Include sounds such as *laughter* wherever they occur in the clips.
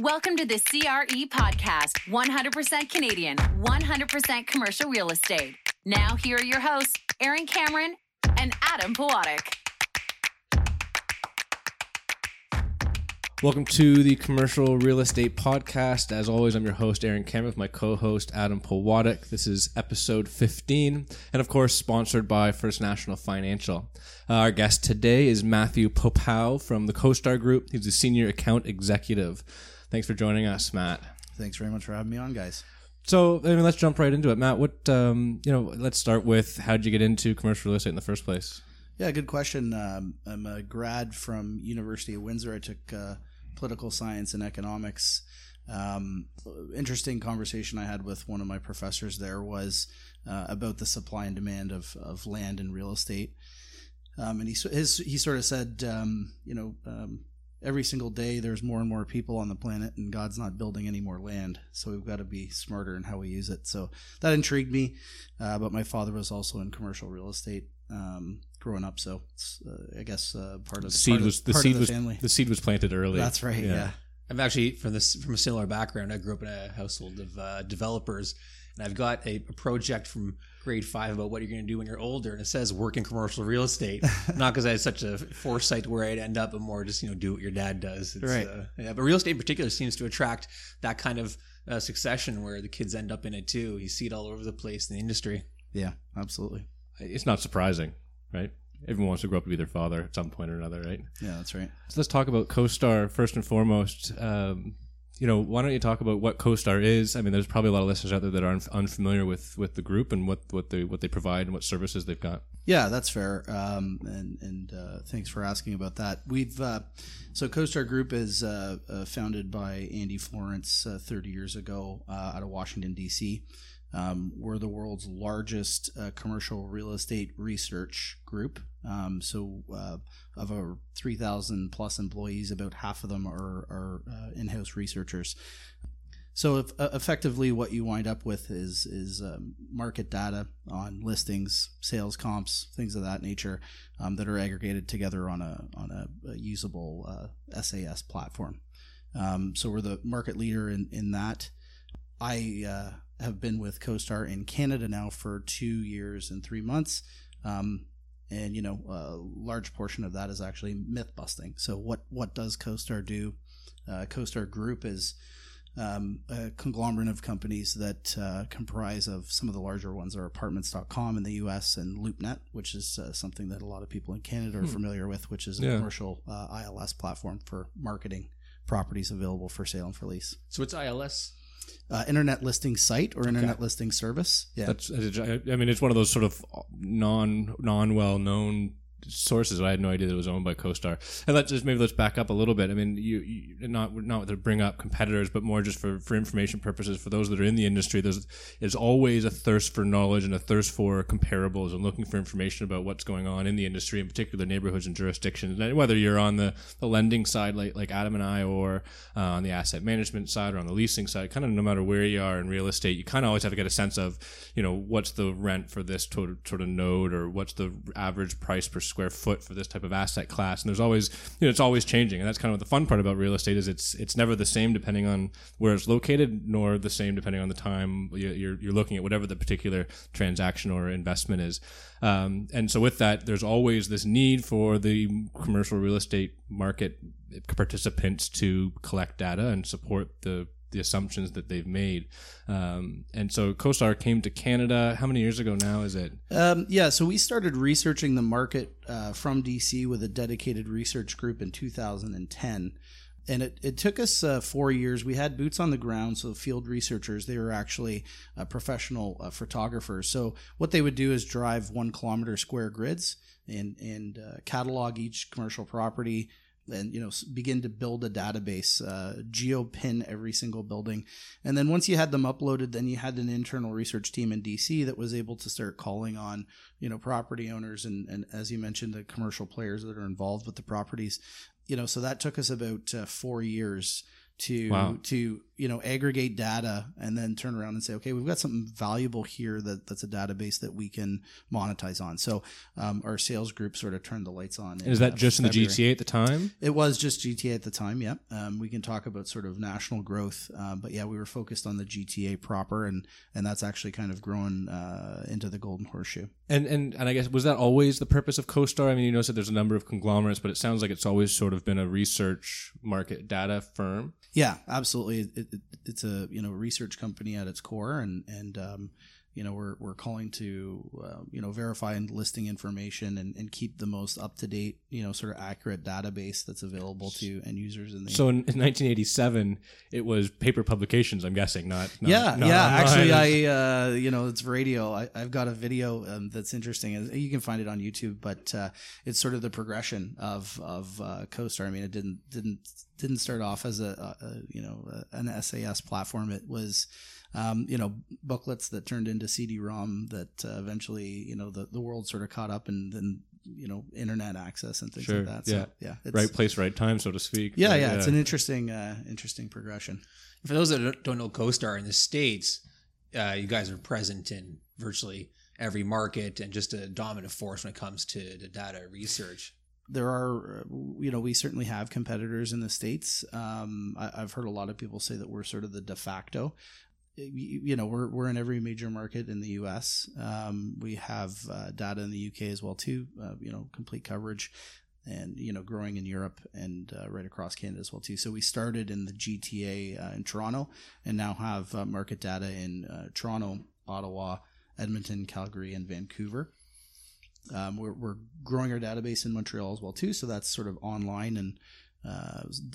Welcome to the CRE podcast 100% Canadian, 100% commercial real estate. Now, here are your hosts, Aaron Cameron and Adam Pawatic. Welcome to the Commercial Real Estate Podcast. As always, I'm your host, Aaron Cameron, with my co host, Adam Polwadek. This is episode 15, and of course, sponsored by First National Financial. Uh, our guest today is Matthew Popow from the CoStar Group. He's a senior account executive. Thanks for joining us, Matt. Thanks very much for having me on, guys. So, I mean, let's jump right into it. Matt, what, um, you know, let's start with how did you get into commercial real estate in the first place? Yeah, good question. Um, I'm a grad from University of Windsor. I took uh, political science and economics. Um, interesting conversation I had with one of my professors there was uh, about the supply and demand of, of land and real estate. Um, and he, his, he sort of said, um, you know, um, every single day there's more and more people on the planet and God's not building any more land. So we've got to be smarter in how we use it. So that intrigued me. Uh, but my father was also in commercial real estate. Um, growing up. So uh, I guess uh, part of the seed part was of, the seed the was family. the seed was planted early. That's right. Yeah. I'm actually from this from a similar background. I grew up in a household of uh, developers, and I've got a, a, project from grade five about what you're going to do when you're older, and it says work in commercial real estate. *laughs* Not because I had such a foresight where I'd end up, but more just you know do what your dad does. It's, right. Uh, yeah, but real estate in particular seems to attract that kind of uh, succession where the kids end up in it too. You see it all over the place in the industry. Yeah, absolutely. It's not surprising, right? everyone wants to grow up to be their father at some point or another, right? Yeah, that's right. So let's talk about CoStar first and foremost. Um, you know, why don't you talk about what CoStar is? I mean, there's probably a lot of listeners out there that are un- unfamiliar with with the group and what what they what they provide and what services they've got. Yeah, that's fair. Um, and and uh, thanks for asking about that. We've uh, so CoStar Group is uh, uh founded by Andy Florance uh, 30 years ago uh, out of Washington D.C. Um, we're the world's largest uh, commercial real estate research group. Um, so, uh, of our 3,000 plus employees, about half of them are, are uh, in house researchers. So, if, uh, effectively, what you wind up with is is um, market data on listings, sales comps, things of that nature um, that are aggregated together on a on a, a usable SAS uh, platform. Um, so, we're the market leader in in that. I uh, have been with CoStar in Canada now for two years and three months. Um, and you know, a large portion of that is actually myth busting. So, what what does CoStar do? Uh, CoStar Group is um, a conglomerate of companies that uh, comprise of some of the larger ones are Apartments.com in the U.S. and LoopNet, which is uh, something that a lot of people in Canada are hmm. familiar with, which is a yeah. commercial uh, ILS platform for marketing properties available for sale and for lease. So, it's ILS uh, internet listing site or internet okay. listing service. Yeah, that's. I mean, it's one of those sort of non non well known sources. I had no idea that it was owned by CoStar. And let's just maybe let's back up a little bit. I mean, you, you not not to bring up competitors, but more just for, for information purposes for those that are in the industry. There's is always a thirst for knowledge and a thirst for comparables and looking for information about what's going on in the industry, in particular neighborhoods and jurisdictions. And whether you're on the, the lending side, like like Adam and I, or uh, on the asset management side or on the leasing side, kind of no matter where you are in real estate, you kind of always have to get a sense of, you know, what's the rent for this sort of, node or what's the average price per square foot for this type of asset class. And there's always, you know, it's always changing. And that's kind of the fun part about real estate is it's it's never the same depending on where it's located, nor the same depending on the time you're, you're looking at whatever the particular transaction or investment is. Um, and so with that, there's always this need for the commercial real estate market participants to collect data and support the the assumptions that they've made. Um, and so CoStar came to Canada. How many years ago now is it? Um, yeah, so we started researching the market uh, from DC with a dedicated research group in 2010. And it, it took us uh, four years. We had boots on the ground, so field researchers, they were actually uh, professional uh, photographers. So what they would do is drive one kilometer square grids and, and uh, catalog each commercial property, and you know begin to build a database uh, geopin every single building and then once you had them uploaded then you had an internal research team in dc that was able to start calling on you know property owners and, and as you mentioned the commercial players that are involved with the properties you know so that took us about uh, four years to wow. to you know aggregate data and then turn around and say okay we've got something valuable here that that's a database that we can monetize on so um, our sales group sort of turned the lights on And is that uh, just in the GTA at the time? It was just GTA at the time. Yeah, um, we can talk about sort of national growth, um, but yeah, we were focused on the GTA proper, and and that's actually kind of grown uh, into the Golden Horseshoe. And, and and I guess was that always the purpose of CoStar? I mean, you know, said there's a number of conglomerates, but it sounds like it's always sort of been a research market data firm. Yeah, absolutely. It, it's a you know research company at its core, and and um, you know we're we're calling to uh, you know verify and listing information and, and keep the most up to date you know sort of accurate database that's available to end users in the So in, in 1987, it was paper publications. I'm guessing, not, not yeah, not yeah. online. Actually, I, *laughs* uh, you know, it's radio. I, I've got a video um, that's interesting. You can find it on YouTube, but uh, it's sort of the progression of of uh, CoStar. I mean, it didn't didn't didn't start off as a, a, a you know an SAS platform. It was. Um, you know, booklets that turned into CD-ROM that uh, eventually, you know, the, the world sort of caught up and then, you know, internet access and things Sure, like that. So, yeah. yeah. It's, right place, right time, so to speak. Yeah, Right, yeah. It's an interesting, uh, interesting progression. For those that don't know CoStar in the States, uh, you guys are present in virtually every market and just a dominant force when it comes to, to data research. there are, uh, you know, we certainly have competitors in the states. Um, I, I've heard a lot of people say that we're sort of the de facto. You know, we're we're in every major market in the U.S. Um, we have uh, data in the U.K. as well too. Uh, you know, complete coverage, and you know, growing in Europe and uh, right across Canada as well too. So we started in the GTA uh, in Toronto, and now have uh, market data in uh, Toronto, Ottawa, Edmonton, Calgary, and Vancouver. Um, we're, we're growing our database in Montreal as well too, so that's sort of online and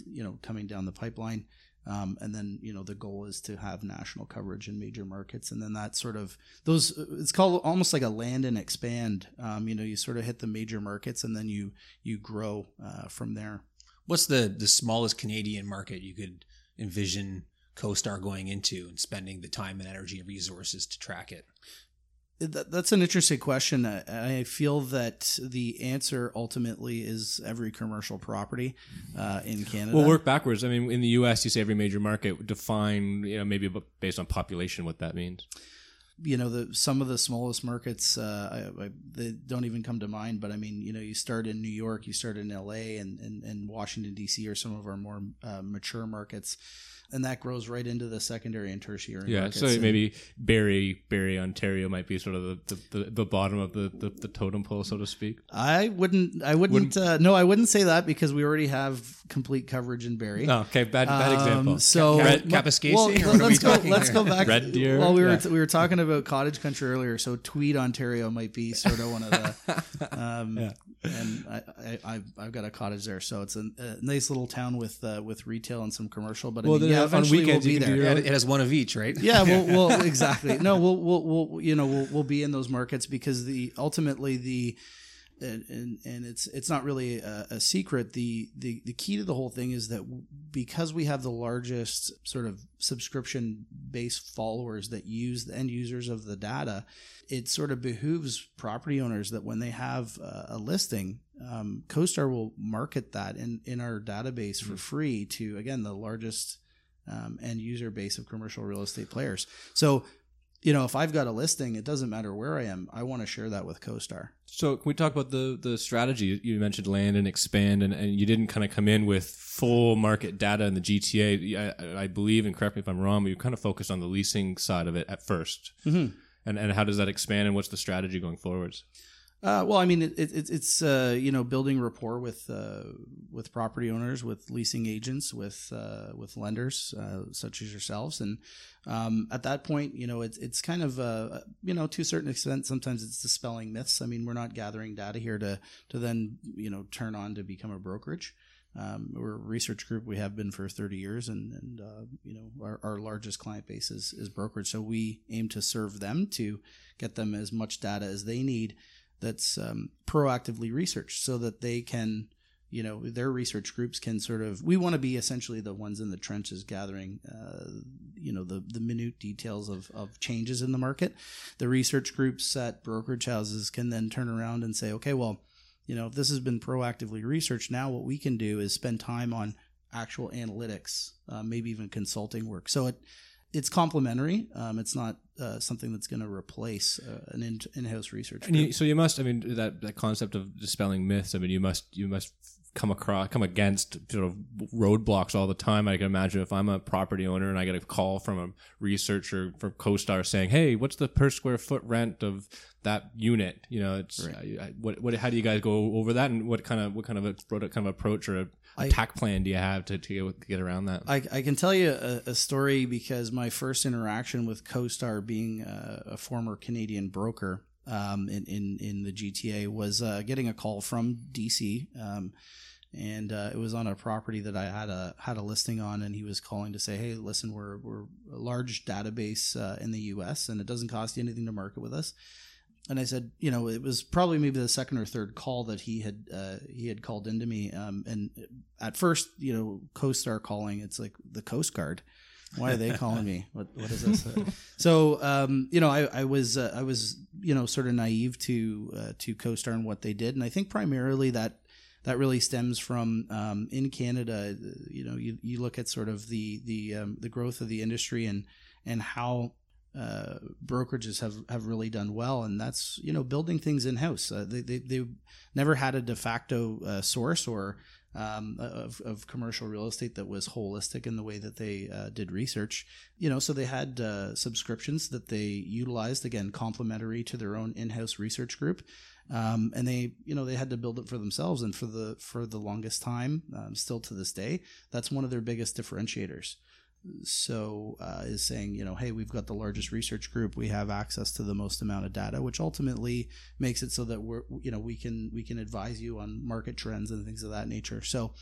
you know coming down the pipeline. Um, and then you know the goal is to have national coverage in major markets, and then that sort of those it's called almost like a land and expand. Um, you know, you sort of hit the major markets, and then you you grow uh, from there. What's the, the smallest Canadian market you could envision CoStar going into and spending the time and energy and resources to track it? That, that's an interesting question. I, I feel that the answer ultimately is every commercial property uh, in Canada. Well, work backwards. I mean, in the U.S., you say every major market. Define, you know, maybe based on population, what that means. you know the some of the smallest markets uh, I, I, they don't even come to mind but i mean you know you start in new york you start in la and, and, and washington d.c are some of our more uh, mature markets and that grows right into the secondary and tertiary Yeah, markets. so And- maybe Barrie, Barrie, Ontario might be sort of the, the, the, the bottom of the, the, the totem pole, so to speak. I wouldn't. I wouldn't. Uh, no, I wouldn't say that because we already have complete coverage in Barrie. No, okay, bad, bad Um, example. So Red- well, well, or what are we let's go. Let's here? go back. Red Deer? Well, we were Yeah. we were talking about cottage country earlier. So Tweed, Ontario, might be sort of one of the. *laughs* Um, Yeah. And I, I, I've, I've got a cottage there, so it's a, a nice little town with uh, with retail and some commercial. But I Well, mean, then yeah, on weekends we'll be there. your it has one of each, right? Yeah, we'll, *laughs* we'll exactly. No, we'll, we'll, we'll, you know, we'll, we'll be in those markets because the ultimately the, and and, and it's it's not really a, a secret. The, the the key to the whole thing is that because we have the largest sort of subscription based followers that use the end users of the data, it sort of behooves property owners that when they have a, a listing, um, CoStar will market that in in our database for free to again the largest um, end user base of commercial real estate players. So, you know, if I've got a listing, it doesn't matter where I am. I want to share that with CoStar. So can we talk about the the strategy? You mentioned land and expand, and, and you didn't kind of come in with full market data in the GTA. I, I believe, and correct me if I'm wrong, but you kind of focused on the leasing side of it at 1st Mhm. And and how does that expand, and what's the strategy going forwards? Uh, well, I mean, it, it, it's uh, you know building rapport with uh, with property owners, with leasing agents, with uh, with lenders uh, such as yourselves, and um, at that point, you know, it's it's kind of uh, you know to a certain extent, sometimes it's dispelling myths. I mean, we're not gathering data here to to then you know turn on to become a brokerage. Um, we're a research group. We have been for 30 years, and and uh, you know our, our largest client base is is brokerage. So we aim to serve them to get them as much data as they need that's um, proactively researched so that they can you know their research groups can sort of we want to be essentially the ones in the trenches gathering uh, you know the the minute details of, of changes in the market the research groups at brokerage houses can then turn around and say okay well you know if this has been proactively researched now what we can do is spend time on actual analytics, uh, maybe even consulting work. So it it's complementary. Um, it's not uh, something that's going to replace uh, an in- in-house research. And you, so you must. I mean, that that concept of dispelling myths. I mean, you must you must come across come against sort of roadblocks all the time. I can imagine if I'm a property owner and I get a call from a researcher from CoStar saying, "Hey, what's the per square foot rent of that unit?" You know, it's Right. I, I, what what how do you guys go over that, and what kind of what kind of a what kind of approach or a I- attack plan do you have to to get, to get around that? I, I can tell you a, a story because my first interaction with CoStar, being a, a former Canadian broker um, in, in in the GTA, was uh, getting a call from DC, um, and uh, it was on a property that I had a had a listing on, and he was calling to say, "Hey, listen, we're we're a large database uh, in the U.S. and it doesn't cost you anything to market with us." And I said, you know, it was probably maybe the second or third call that he had uh, he had called into me. Um, and at first, you know, CoStar calling, it's like the Coast Guard. Why are they calling me? *laughs* What what is this? so um, you know, I, I was uh, I was you know sort of naive to uh, to CoStar and what they did, and I think primarily that that really stems from um, in Canada. You know, you, you look at sort of the the um, the growth of the industry and and how uh, brokerages have, have really done well, and that's you know building things in house. Uh, they, they they never had a de facto uh, source or um, of, of commercial real estate that was holistic in the way that they uh, did research. You know, so they had uh, subscriptions that they utilized again, complementary to their own in house research group. Um, and they, you know, they had to build it for themselves, and for the for the longest time, um, still to this day, that's one of their biggest differentiators so uh, is saying you know hey we've got the largest research group. We have access to the most amount of data which ultimately makes it so that we're you know we can we can advise you on market trends and things of that nature. So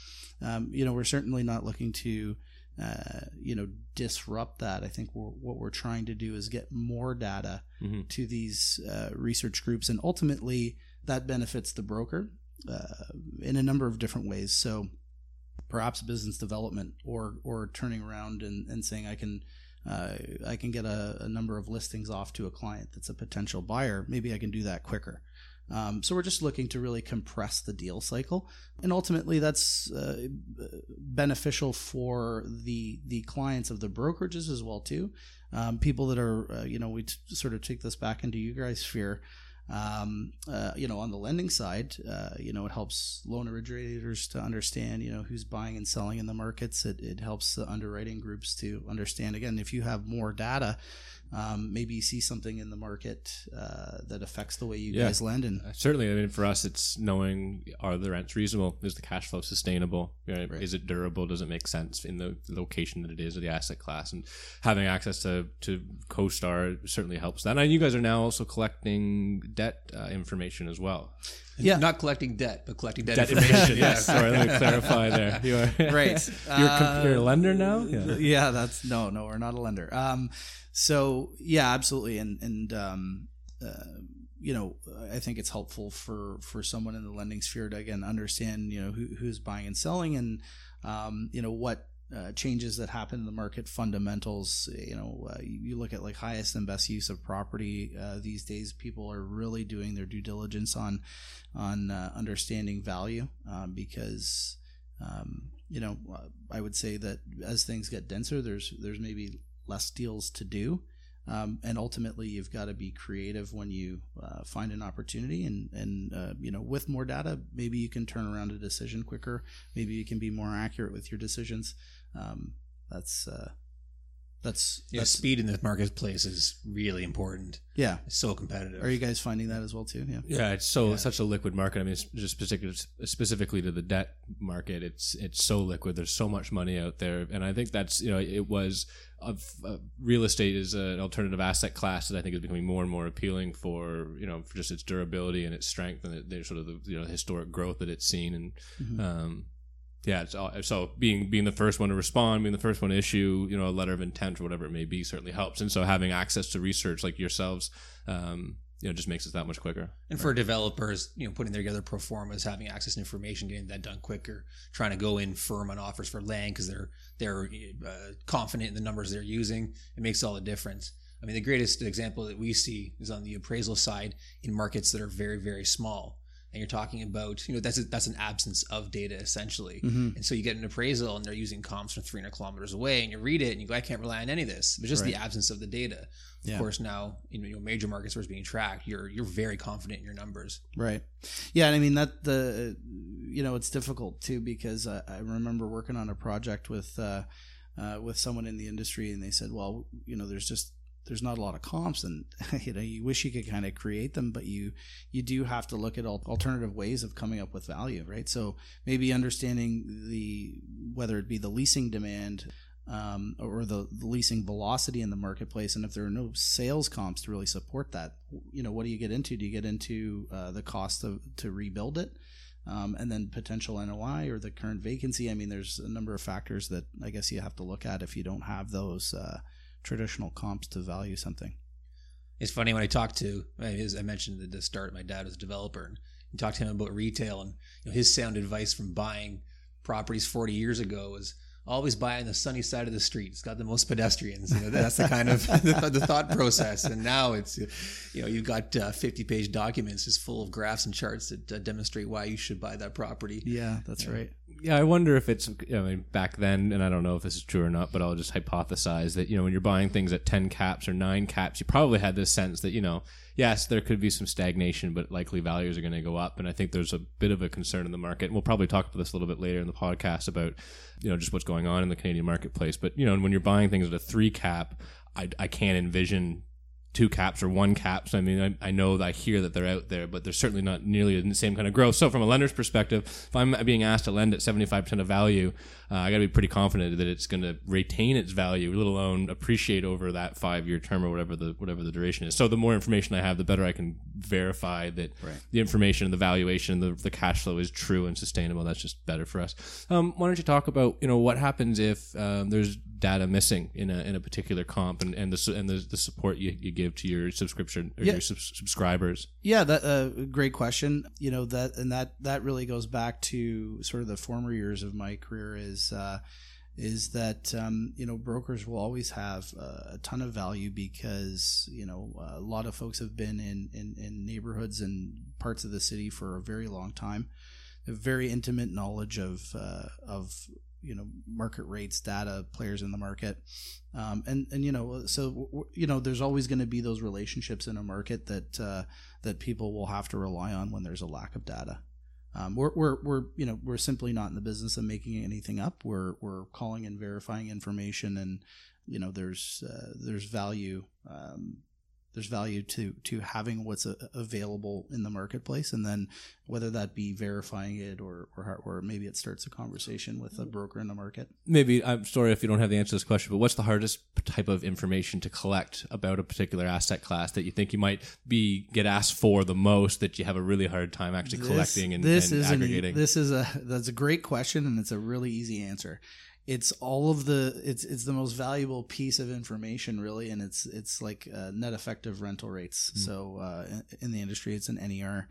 um, you know we're certainly not looking to uh, you know disrupt that. I think we're, what we're trying to do is get more data Mhm. to these uh, research groups. And ultimately that benefits the broker uh, in a number of different ways. So perhaps business development or or turning around and, and saying I can uh, I can get a, a number of listings off to a client that's a potential buyer. Maybe I can do that quicker. Um, so we're just looking to really compress the deal cycle, and ultimately that's uh, beneficial for the the clients of the brokerages as well too. Um, people that are uh, you know we t- sort of take this back into you guys' sphere um, uh, you know, on the lending side, uh, you know, it helps loan originators to understand, you know, who's buying and selling in the markets. It, it helps the underwriting groups to understand. Again, if you have more data, um, maybe you see something in the market uh, that affects the way you Yeah. guys lend. And Uh, Certainly, I mean, for us, it's knowing are the rents reasonable? Is the cash flow sustainable? Right? Right. Is it durable? Does it make sense in the location that it is or the asset class? And having access to to CoStar certainly helps that. And you guys are now also collecting debt uh, information as well. yeah, Not collecting debt, but collecting debt, Debt information. information. yes. Sorry, let me clarify there. *laughs* You are right. *laughs* You're, a comp- you're a Uh, lender now. yeah. that's no, no, we're not a lender. Um, so yeah, absolutely, and and um, uh, you know, I think it's helpful for for someone in the lending sphere to again understand you know who, who's buying and selling, and um, you know what. Uh, changes that happen in the market fundamentals you know uh, you, look at like highest and best use of property uh, these days people are really doing their due diligence on on uh, understanding value um, because um, you know, uh, I would say that as things get denser, there's there's maybe less deals to do, um, and ultimately you've got to be creative when you find an opportunity, and and you know, with more data, maybe you can turn around a decision quicker. Maybe you can be more accurate with your decisions. Um, that's uh, that's Yeah, that's speed in this marketplace is really important. yeah. It's so competitive. Are you guys finding that as well too? Yeah. Yeah, it's so Yeah. such a liquid market. I mean, it's just specific, specifically to the debt market. It's it's so liquid. There's so much money out there, and I think that's you know it was of uh, real estate is an alternative asset class that I think is becoming more and more appealing for you know for just its durability and its strength and the, there's sort of the you know historic growth that it's seen and Mhm. um, yeah, so being being the first one to respond, being the first one to issue, you know, a letter of intent or whatever it may be, certainly helps. And so having access to research like yourselves, um, you know, just makes it that much quicker. And for developers, you know, putting together pro formas, having access to information, getting that done quicker, trying to go in firm on offers for land because they're they're uh, confident in the numbers they're using, it makes all the difference. I mean, the greatest example that we see is on the appraisal side in markets that are very very small. And you're talking about you know that's a, that's an absence of data essentially. Mm-hmm. And so you get an appraisal and they're using comps from 300 kilometers away, and you read it and you go, I can't rely on any of this. It's just the absence of the data. Of Yeah. course, now you know your major markets where it's being tracked, you're you're very confident in your numbers. Right. Yeah, and I mean that the you know it's difficult too because I, I remember working on a project with uh, uh, with someone in the industry and they said, well, you know, there's just there's not a lot of comps and *laughs* you know you wish you could kind of create them but you you do have to look at alternative ways of coming up with value right so maybe understanding the whether it be the leasing demand um, or the, the leasing velocity in the marketplace and if there are no sales comps to really support that you know what do you get into do you get into uh, the cost of to rebuild it um, and then potential NOI or the current vacancy. I mean, there's a number of factors that I guess you have to look at if you don't have those uh, traditional comps to value something. It's funny when I talk to, as I mentioned at the start, my dad was a developer, and you talk to him about retail, and you know, his sound advice from buying properties 40 years ago was always buy on the sunny side of the street. It's got the most pedestrians. You know, that's the kind of *laughs* the, the thought process. And now it's, you know, you've got uh, 50 page documents just full of graphs and charts that uh, demonstrate why you should buy that property. Yeah, that's right. Yeah, I wonder if it's. I mean, back then, and I don't know if this is true or not, but I'll just hypothesize that you know when you're buying things at ten caps or nine caps, you probably had this sense that you know, yes, there could be some stagnation, but likely values are going to go up, and I think there's a bit of a concern in the market. And we'll probably talk about this a little bit later in the podcast about you know just what's going on in the Canadian marketplace. But you know, when you're buying things at a three cap, I, I can't envision two caps or one caps. I mean, I, I know that I hear that they're out there, but they're certainly not nearly the same kind of growth. So, from a lender's perspective, if I'm being asked to lend at 75% of value, uh, I got to be pretty confident that it's going to retain its value, let alone appreciate over that five year term or whatever the whatever the duration is. So, the more information I have, the better I can verify that the information, the valuation, the, the cash flow is true and sustainable. That's just better for us. Um, why don't you talk about you know what happens if um, there's data missing in a in a particular comp and and the and the, the support you, you give to your subscription or Yeah. your sub- subscribers. Yeah, that uh, great question. You know that, and that that really goes back to sort of the former years of my career. Is uh, is that um, you know brokers will always have uh, a ton of value because you know a lot of folks have been in, in in neighborhoods and parts of the city for a very long time. a very intimate knowledge of uh, of you know market rates, data, players in the market, um, and and you know so you know there's always going to be those relationships in a market that uh, that people will have to rely on when there's a lack of data. Um, we're, we're, we're, you know, we're simply not in the business of making anything up. We're, we're calling and verifying information, and you know, there's, uh, there's value, um, there's value to to having what's a, available in the marketplace, and then whether that be verifying it or or, how- or maybe it starts a conversation with a mm-hmm. broker in the market. Maybe I'm sorry if you don't have the answer to this question, but what's the hardest type of information to collect about a particular asset class that you think you might be get asked for the most that you have a really hard time actually collecting and, this and is an aggregating? this is a that's a great question, and it's a really easy answer. It's all of the it's it's the most valuable piece of information, really, and it's it's like uh, net effective rental rates. Hmm. So uh, in, in the industry, it's an NER.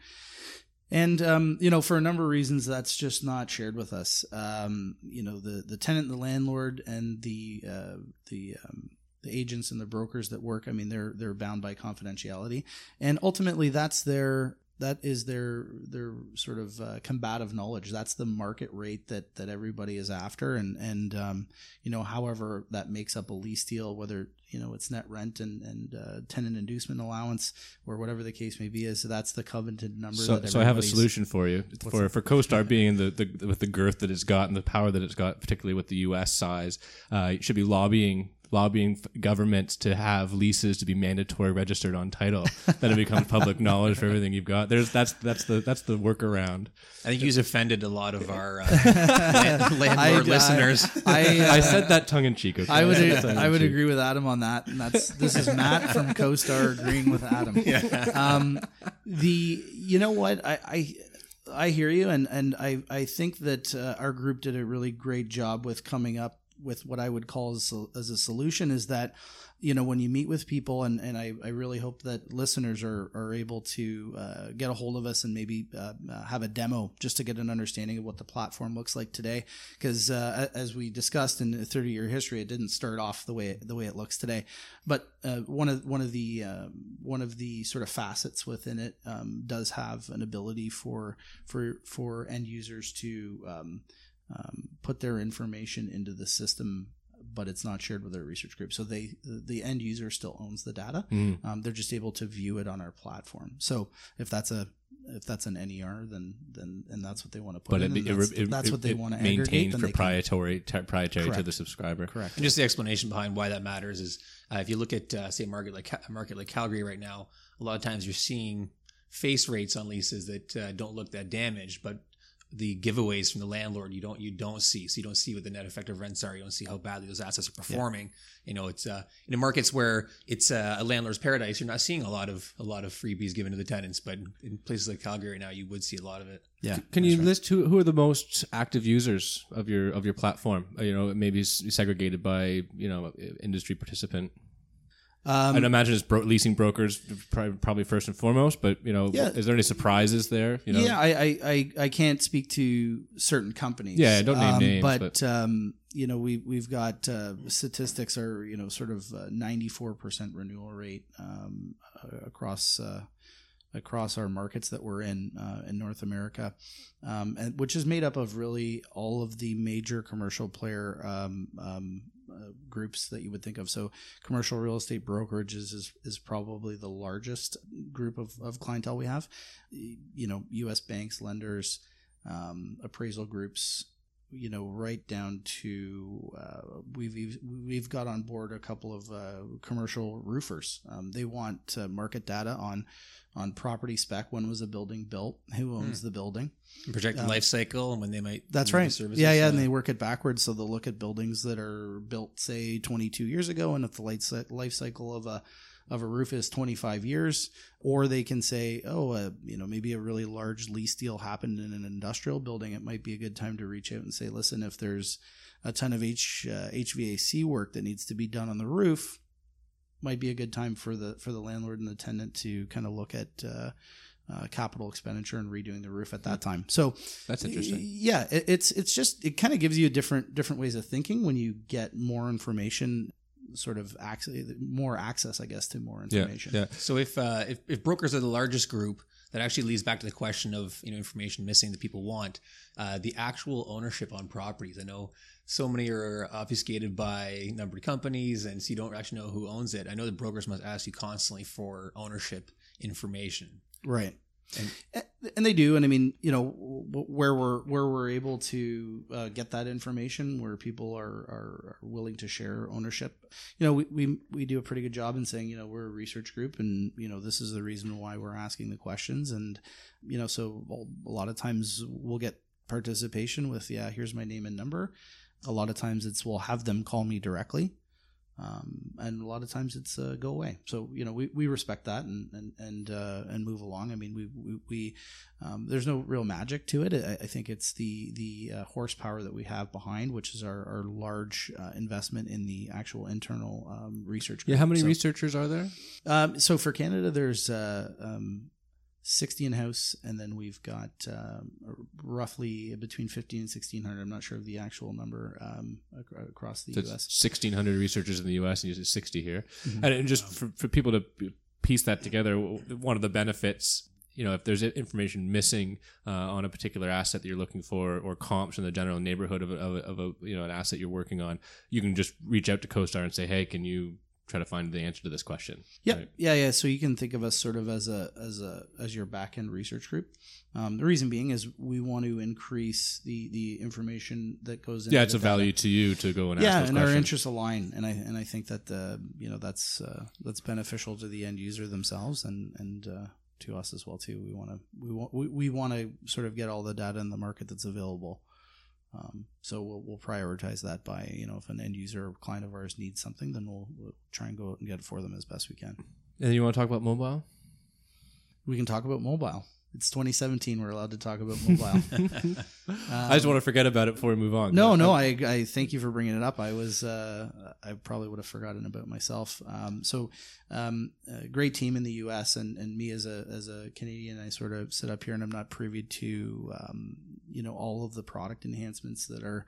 And um, you know, for a number of reasons, that's just not shared with us. Um, you know, the the tenant, the landlord, and the uh, the um, the agents and the brokers that work. I mean, they're they're bound by confidentiality, and ultimately, that's their that is their their sort of uh, combative knowledge. That's the market rate that that everybody is after, and and um, you know, however that makes up a lease deal, whether you know it's net rent and and uh, tenant inducement allowance or whatever the case may be, is so that's the coveted number. So, that so I have a solution for you for for CoStar being the, the with the girth that it's got and the power that it's got, particularly with the U.S. size. Uh, you should be lobbying lobbying f- governments to have leases to be mandatory registered on title. *laughs* then it becomes public knowledge for everything you've got. There's that's that's the that's the workaround. I think you've offended a lot of our uh, *laughs* land, landlord I- listeners. I, *laughs* uh, I said that tongue in cheek. Okay? I would I would agree with Adam on that, and that's this is Matt from CoStar agreeing with Adam. Um, the you know what I. I I hear you, and, and I, I think that uh, our group did a really great job with coming up with what I would call as a, as a solution is that you know when you meet with people and, and I, I really hope that listeners are, are able to uh, get a hold of us and maybe uh, uh have a demo just to get an understanding of what the platform looks like today. Because uh, as we discussed in the 30 year history it didn't start off the way the way it looks today. But uh, one of one of the uh, one of the sort of facets within it um, does have an ability for for for end users to um, um, put their information into the system but it's not shared with their research group. So they the end user still owns the data. Mm. Um, they're just able to view it on our platform. So if that's a if that's an NER, then then and that's what they want to put But in. it, and that's, it, it, that's what they it want to aggregate. maintains then they can- proprietary proprietary to the subscriber. Correct. And just the explanation behind why that matters is uh, if you look at uh, say a market like a market like Calgary right now, a lot of times you're seeing face rates on leases that uh, don't look that damaged, but the giveaways from the landlord you don't you don't see so you don't see what the net effective rents are you don't see how badly those assets are performing you know it's uh in the markets where it's uh, a landlord's paradise you're not seeing a lot of a lot of freebies given to the tenants but in places like calgary now you would see a lot of it Yeah. Can you right. list who who are the most active users of your of your platform? Uh, You know, maybe s- segregated by you know industry participant. Um, I'd imagine it's bro- leasing brokers probably, first and foremost. But you know, Yeah. is there any surprises there? You know, yeah, I, I, I, I can't speak to certain companies. Yeah, don't name um, names, But, but- Um, you know, we we've got uh, statistics are you know sort of ninety four percent renewal rate um, uh, across uh, across our markets that we're in uh, in North America, um, and which is made up of really all of the major commercial player um, um, groups that you would think of. So, commercial real estate brokerages is is probably the largest group of, of clientele we have. You know, U.S. banks, lenders, um, appraisal groups. You know, right down to uh, we've we've- got on board a couple of uh, commercial roofers. Um, they want uh, market data on on property spec. When was a building built? Who owns the building? project the Um, life cycle and when they might That's right. services, yeah, yeah, uh, and they work it backwards, so they'll look at buildings that are built, say, 22 years ago, and if the life life cycle of a of a roof is 25 years, or they can say, oh, uh, you know, maybe a really large lease deal happened in an industrial building. It might be a good time to reach out and say, listen, if there's a ton of H uh, HVAC work that needs to be done on the roof, might be a good time for the for the landlord and the tenant to kind of look at. Uh, uh, capital expenditure and redoing the roof at that time. So that's interesting. yeah, it, it's it's just it kind of gives you different different ways of thinking when you get more information, sort of access, more access, I guess, to more Yeah, information. yeah. So if, uh, if if brokers are the largest group, that actually leads back to the question of you know information missing that people want, uh, the actual ownership on properties. I know so many are obfuscated by numbered companies, and so you don't actually know who owns it. I know the brokers must ask you constantly for ownership information. Right. And- And, and they do, and I mean, you know, where we're where we're able to uh, get that information, where people are, are, are willing to share ownership, you know, we, we we do a pretty good job in saying, you know, we're a research group, and you know, this is the reason why we're asking the questions, and you know, so a lot of times we'll get participation with, yeah, here's my name and number. A lot of times it's we'll have them call me directly um, and a lot of times it's uh, go away. So you know we, we respect that and and and uh, and move along. I mean we we, we um, there's no real magic to it. I, I think it's the the uh, horsepower that we have behind, which is our, our large uh, investment in the actual internal um, research. Yeah, how many So- researchers are there? um, so for Canada, there's uh, um, 60 in house, and then we've got um, roughly between 50 and 1600. I'm not sure of the actual number um, ac- across the So U.S. 1,600 researchers in the U.S. and you said 60 here. Mm-hmm. And, and just for, for people to piece that together, one of the benefits, you know, if there's information missing uh, on a particular asset that you're looking for, or comps in the general neighborhood of a, of, a, of a you know an asset you're working on, you can just reach out to CoStar and say, hey, can you try to find the answer to this question? Yeah, Right. yeah, yeah. So you can think of us sort of as a as a as your back end research group. Um, the reason being is we want to increase the the information that goes into Yeah, it's a value to you to go and yeah, ask those and our interests align, and I and I think that the you know that's uh, that's beneficial to the end user themselves and and uh, to us as well too. We want to we want we, we want to sort of get all the data in the market that's available. Um, so we'll, we'll prioritize that by you know if an end user or client of ours needs something, then we'll, we'll try and go out and get it for them as best we can. and you want to talk about mobile? We can talk about mobile. it's 2017. We're allowed to talk about mobile. *laughs* I just want to forget about it before we move on. No, no, I, I thank you for bringing it up. I was, uh, I probably would have forgotten about myself. Um, so, um, a great team in the U.S. and, and me as a as a Canadian, I sort of sit up here and I'm not privy to, um, you know, all of the product enhancements that are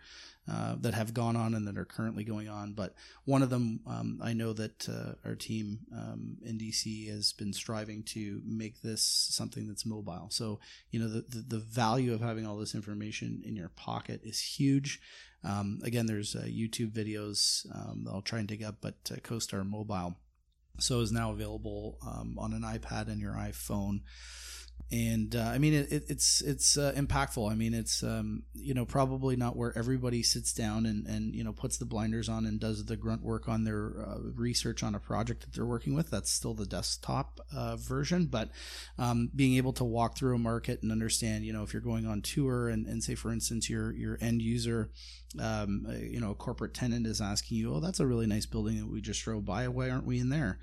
uh, that have gone on and that are currently going on. But one of them, um, I know that uh, our team um, in DC has been striving to make this something that's mobile. So, you know, the, the, the value of having all this information in your pocket is huge. Um, again, there's uh, YouTube videos um, I'll try and dig up, but uh, CoStar Mobile so is now available um, on an iPad and your iPhone and uh, I mean it, it, it's it's uh, impactful. I mean it's um, you know probably not where everybody sits down and and you know puts the blinders on and does the grunt work on their uh, research on a project that they're working with. That's still the desktop uh, version, but um, being able to walk through a market and understand you know if you're going on tour and, and say for instance your your end user um, uh, you know a corporate tenant is asking you, oh that's a really nice building that we just drove by. Why aren't we in there?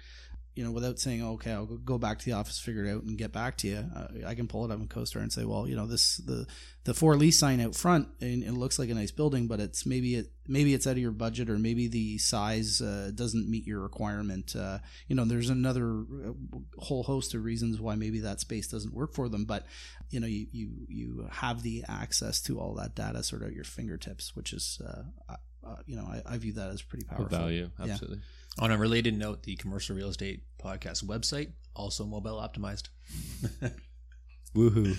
You know, without saying, okay, I'll go back to the office, figure it out, and get back to you. Uh, I can pull it up in CoStar and say, well, you know, this the the for lease sign out front, and it looks like a nice building, but it's maybe it maybe it's out of your budget, or maybe the size uh, doesn't meet your requirement. Uh, you know, there's another uh, whole host of reasons why maybe that space doesn't work for them, but you know, you you you have the access to all that data sort of at your fingertips, which is, uh, uh, you know, I, I, view that as pretty powerful value, absolutely. Yeah. On a related note, the commercial real estate podcast website also mobile optimized. *laughs* Woohoo!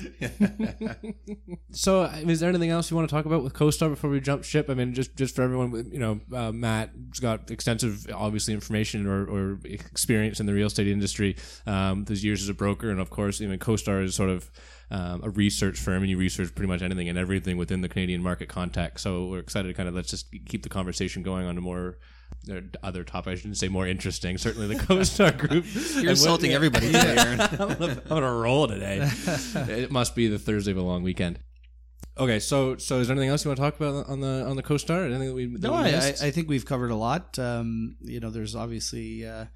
*laughs* so, is there anything else you want to talk about with CoStar before we jump ship? I mean, just just for everyone, you know, uh, Matt's got extensive, obviously, information or, or experience in the real estate industry. Um, his years as a broker, and of course, even CoStar is sort of um, a research firm, and you research pretty much anything and everything within the Canadian market context. So, we're excited to kind of let's just keep the conversation going on a more other topic. I shouldn't say more interesting. Certainly the CoStar *laughs* group. You're insulting yeah. everybody today, Aaron. *laughs* I'm, on a roll today. *laughs* it must be the Thursday of a long weekend. Okay, so so is there anything else you want to talk about on the on the CoStar? Anything that we that no, we I, I think we've covered a lot. Um, you know, there's obviously uh,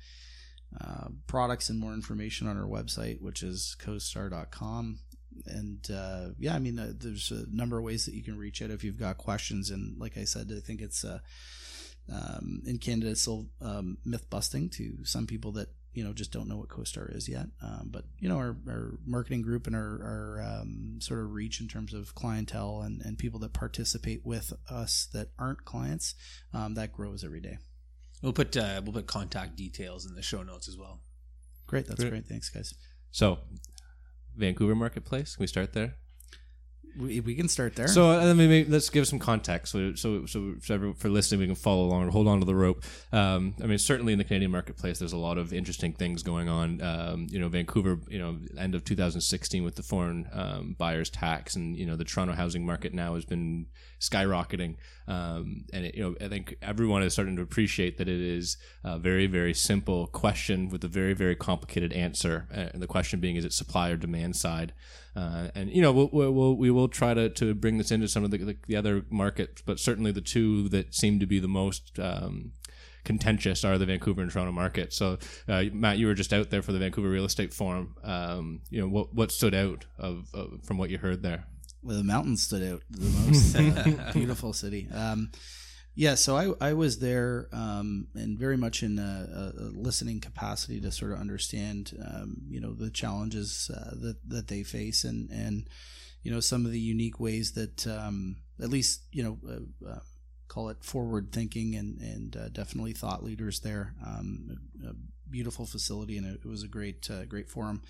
uh, products and more information on our website, which is CoStar.com. And uh, yeah, I mean, uh, there's a number of ways that you can reach out if you've got questions. And like I said, I think it's uh, um, in Canada, it's still um, myth busting to some people that you know just don't know what CoStar is yet. Um, but you know, our, our, marketing group and our, our um, sort of reach in terms of clientele and, and people that participate with us that aren't clients, um, that grows every day. We'll put uh, we'll put contact details in the show notes as well. Great, that's great. great. Thanks, guys. So, Vancouver Marketplace. Can we start there? We, we can start there. So I mean, let's give some context. So so so, so for listening, we can follow along or hold on to the rope. Um, I mean, certainly in the Canadian marketplace, there's a lot of interesting things going on. Um, you know, Vancouver, you know, end of 2016 with the foreign um, buyers tax, and you know, the Toronto housing market now has been skyrocketing. Um, and it, you know, I think everyone is starting to appreciate that it is a very very simple question with a very very complicated answer. Uh, and the question being, is it supply or demand side? Uh, and you know we'll, we'll, we will try to, to bring this into some of the, the, the other markets, but certainly the two that seem to be the most um, contentious are the Vancouver and Toronto market. So uh, Matt, you were just out there for the Vancouver Real Estate Forum. Um, you know what what stood out of, of, from what you heard there? Well, the mountains stood out the most. uh, *laughs* beautiful city. Um, yeah, so I, I was there um, and very much in a, a, listening capacity to sort of understand, um, you know, the challenges uh, that that they face and and you know some of the unique ways that um, at least you know uh, uh, call it forward thinking and and uh, definitely thought leaders there. Um, a, a, beautiful facility and it, was a great uh, great forum,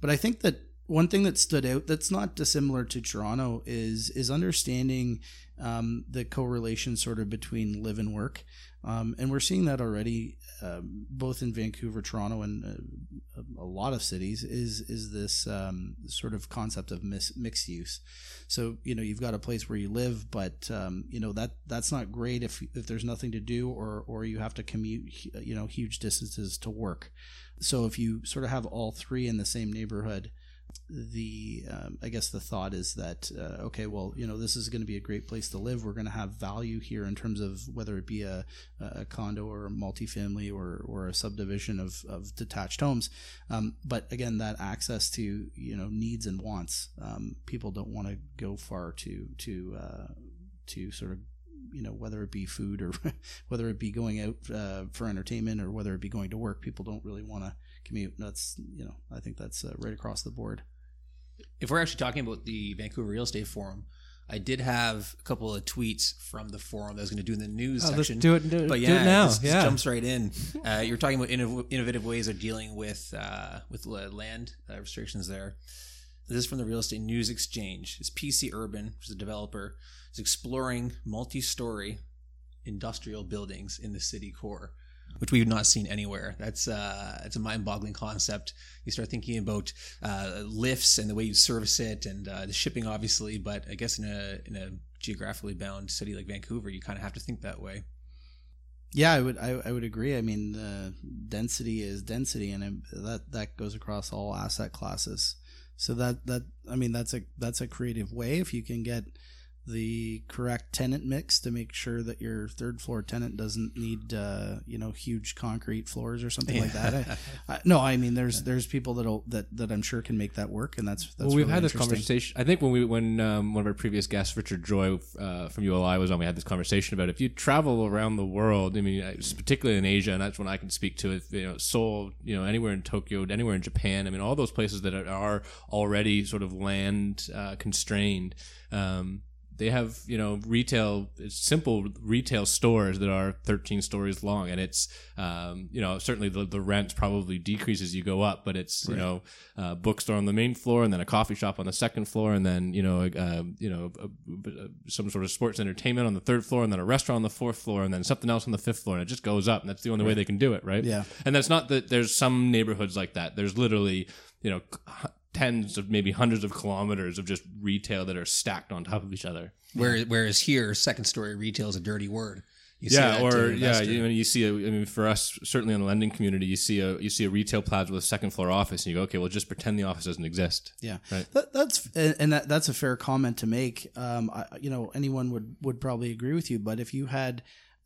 but I think that one thing that stood out that's not dissimilar to Toronto is is understanding um, the correlation sort of between live and work. Um, and we're seeing that already, um, both in Vancouver, Toronto, and uh, a lot of cities. Is is this um, sort of concept of mis- mixed use? So you know you've got a place where you live, but um, you know that that's not great if if there's nothing to do, or or you have to commute, you know, huge distances to work. So if you sort of have all three in the same neighborhood, the um, I guess the thought is that uh, okay, well, you know, this is going to be a great place to live. We're going to have value here in terms of whether it be a, a condo or a multifamily or or a subdivision of, of detached homes. Um, but again, that access to you know needs and wants, um, people don't want to go far to to uh, to sort of you know whether it be food or *laughs* whether it be going out uh, for entertainment or whether it be going to work people don't really want to commute that's you know i think that's uh, right across the board if we're actually talking about the Vancouver Real Estate Forum, I did have a couple of tweets from the forum that I was going to do in the news Oh, let's section. do it- do it- but do yeah, it now. This, Yeah. jumps right in. *laughs* Uh, you're talking about innov- innovative ways of dealing with uh, with land uh, restrictions. There, this is from the Real Estate News Exchange. It's PC Urban, which is a developer, is exploring multi-story industrial buildings in the city core which we've not seen anywhere. That's uh, it's a mind-boggling concept. You start thinking about uh, lifts and the way you service it, and uh, the shipping, obviously. But I guess in a in a geographically bound city like Vancouver, you kind of have to think that way. Yeah, I would I, I would agree. I mean, uh, density is density, and that that goes across all asset classes. So that that I mean, that's a that's a creative way if you can get the correct tenant mix to make sure that your third floor tenant doesn't need uh, you know huge concrete floors or something like that. I, I, no, I mean there's there's people that'll that that I'm sure can make that work, and that's that's well, we've really had this conversation. I think when we when um, one of our previous guests, Richard Joy uh, from ULI, was on, we had this conversation about if you travel around the world. I mean, particularly in Asia, and that's when I can speak to it. You know, Seoul, you know, anywhere in Tokyo, anywhere in Japan. I mean, all those places that are already sort of land uh, constrained. Um, they have you know retail simple retail stores that are 13 stories long and it's um, you know certainly the, the rent probably decreases you go up but it's you know a bookstore on the main floor and then a coffee shop on the second floor and then you know uh, you know uh, some sort of sports entertainment on the third floor and then a restaurant on the fourth floor and then something else on the fifth floor and it just goes up and that's the only way they can do it right? Yeah. and that's not that there's some neighborhoods like that. There's literally you know tens of maybe hundreds of kilometers of just retail that are stacked on top of each other. Whereas, whereas here, second story retail is a dirty word. You yeah, or an yeah, investor. you, you see. A, I mean, for us, certainly in the lending community, you see a you see a retail plaza with a second floor office, and you go, okay, well, just pretend the office doesn't exist. Yeah, Right. that, that's and that, that's a fair comment to make. Um, I, you know, anyone would would probably agree with you, but if you had,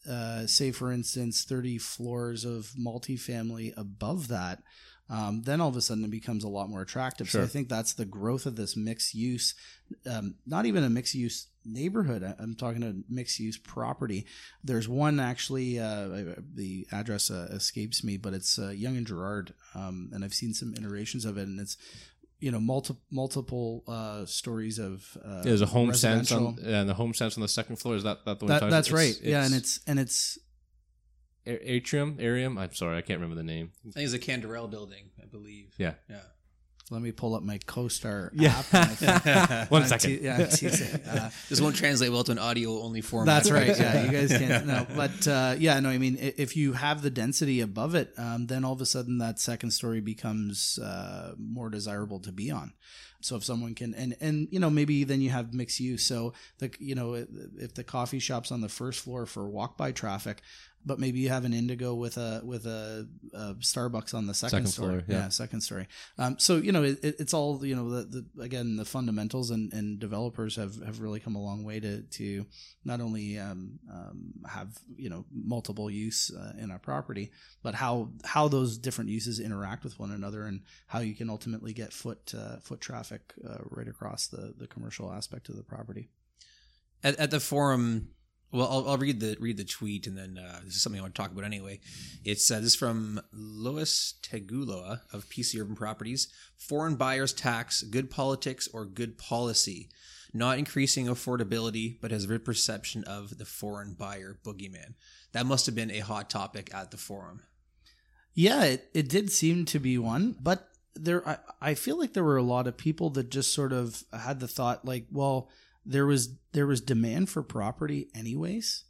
uh, say, for instance, thirty floors of multifamily above that. Um, then all of a sudden it becomes a lot more attractive. So I think that's the growth of this mixed use, um, not even a mixed use neighborhood. I'm talking a mixed use property. There's one actually, uh, the address uh, escapes me, but it's uh, Yonge and Gerrard, um, and I've seen some iterations of it, and it's you know multiple multiple uh, stories of uh, There's a HomeSense on and the HomeSense on the second floor. Is that that the one? That, that's it's- right. yeah, and it's and it's atrium, arium. I'm sorry, I can't remember the name. I think it's a Canderel building, I believe. Yeah. Yeah. let me pull up my CoStar Yeah. app. *laughs* and I- *laughs* One I'm second. te- yeah, I'm teasing. *laughs* Uh, This won't translate well to an audio only format. That's right. Yeah, you guys can't. No, but uh, yeah, no. I mean, if you have the density above it, um, then all of a sudden that second story becomes uh, more desirable to be on. So if someone can, and and you know, maybe then you have mixed use. So the you know, if the coffee shop's on the first floor for walk by traffic, but maybe you have an Indigo with a with a, a Starbucks on the second, Second story. floor, yeah. second story. Um, so you know, it, it- it's all you know. The, the again, the fundamentals and, and developers have, have really come a long way to to not only um, um, have you know multiple use uh, in our property, but how how those different uses interact with one another and how you can ultimately get foot uh, foot traffic uh, right across the the commercial aspect of the property. at, at the forum well I'll, I'll read the read the tweet and then uh, this is something i want to talk about anyway. It's uh, this is from lois teguloa of pc urban properties. Foreign buyers tax good politics or good policy. Not increasing affordability but has a perception of the foreign buyer boogeyman. That must have been a hot topic at the forum. Yeah, it, it did seem to be one, but there I, I feel like there were a lot of people that just sort of had the thought like, well, there was there was demand for property anyways.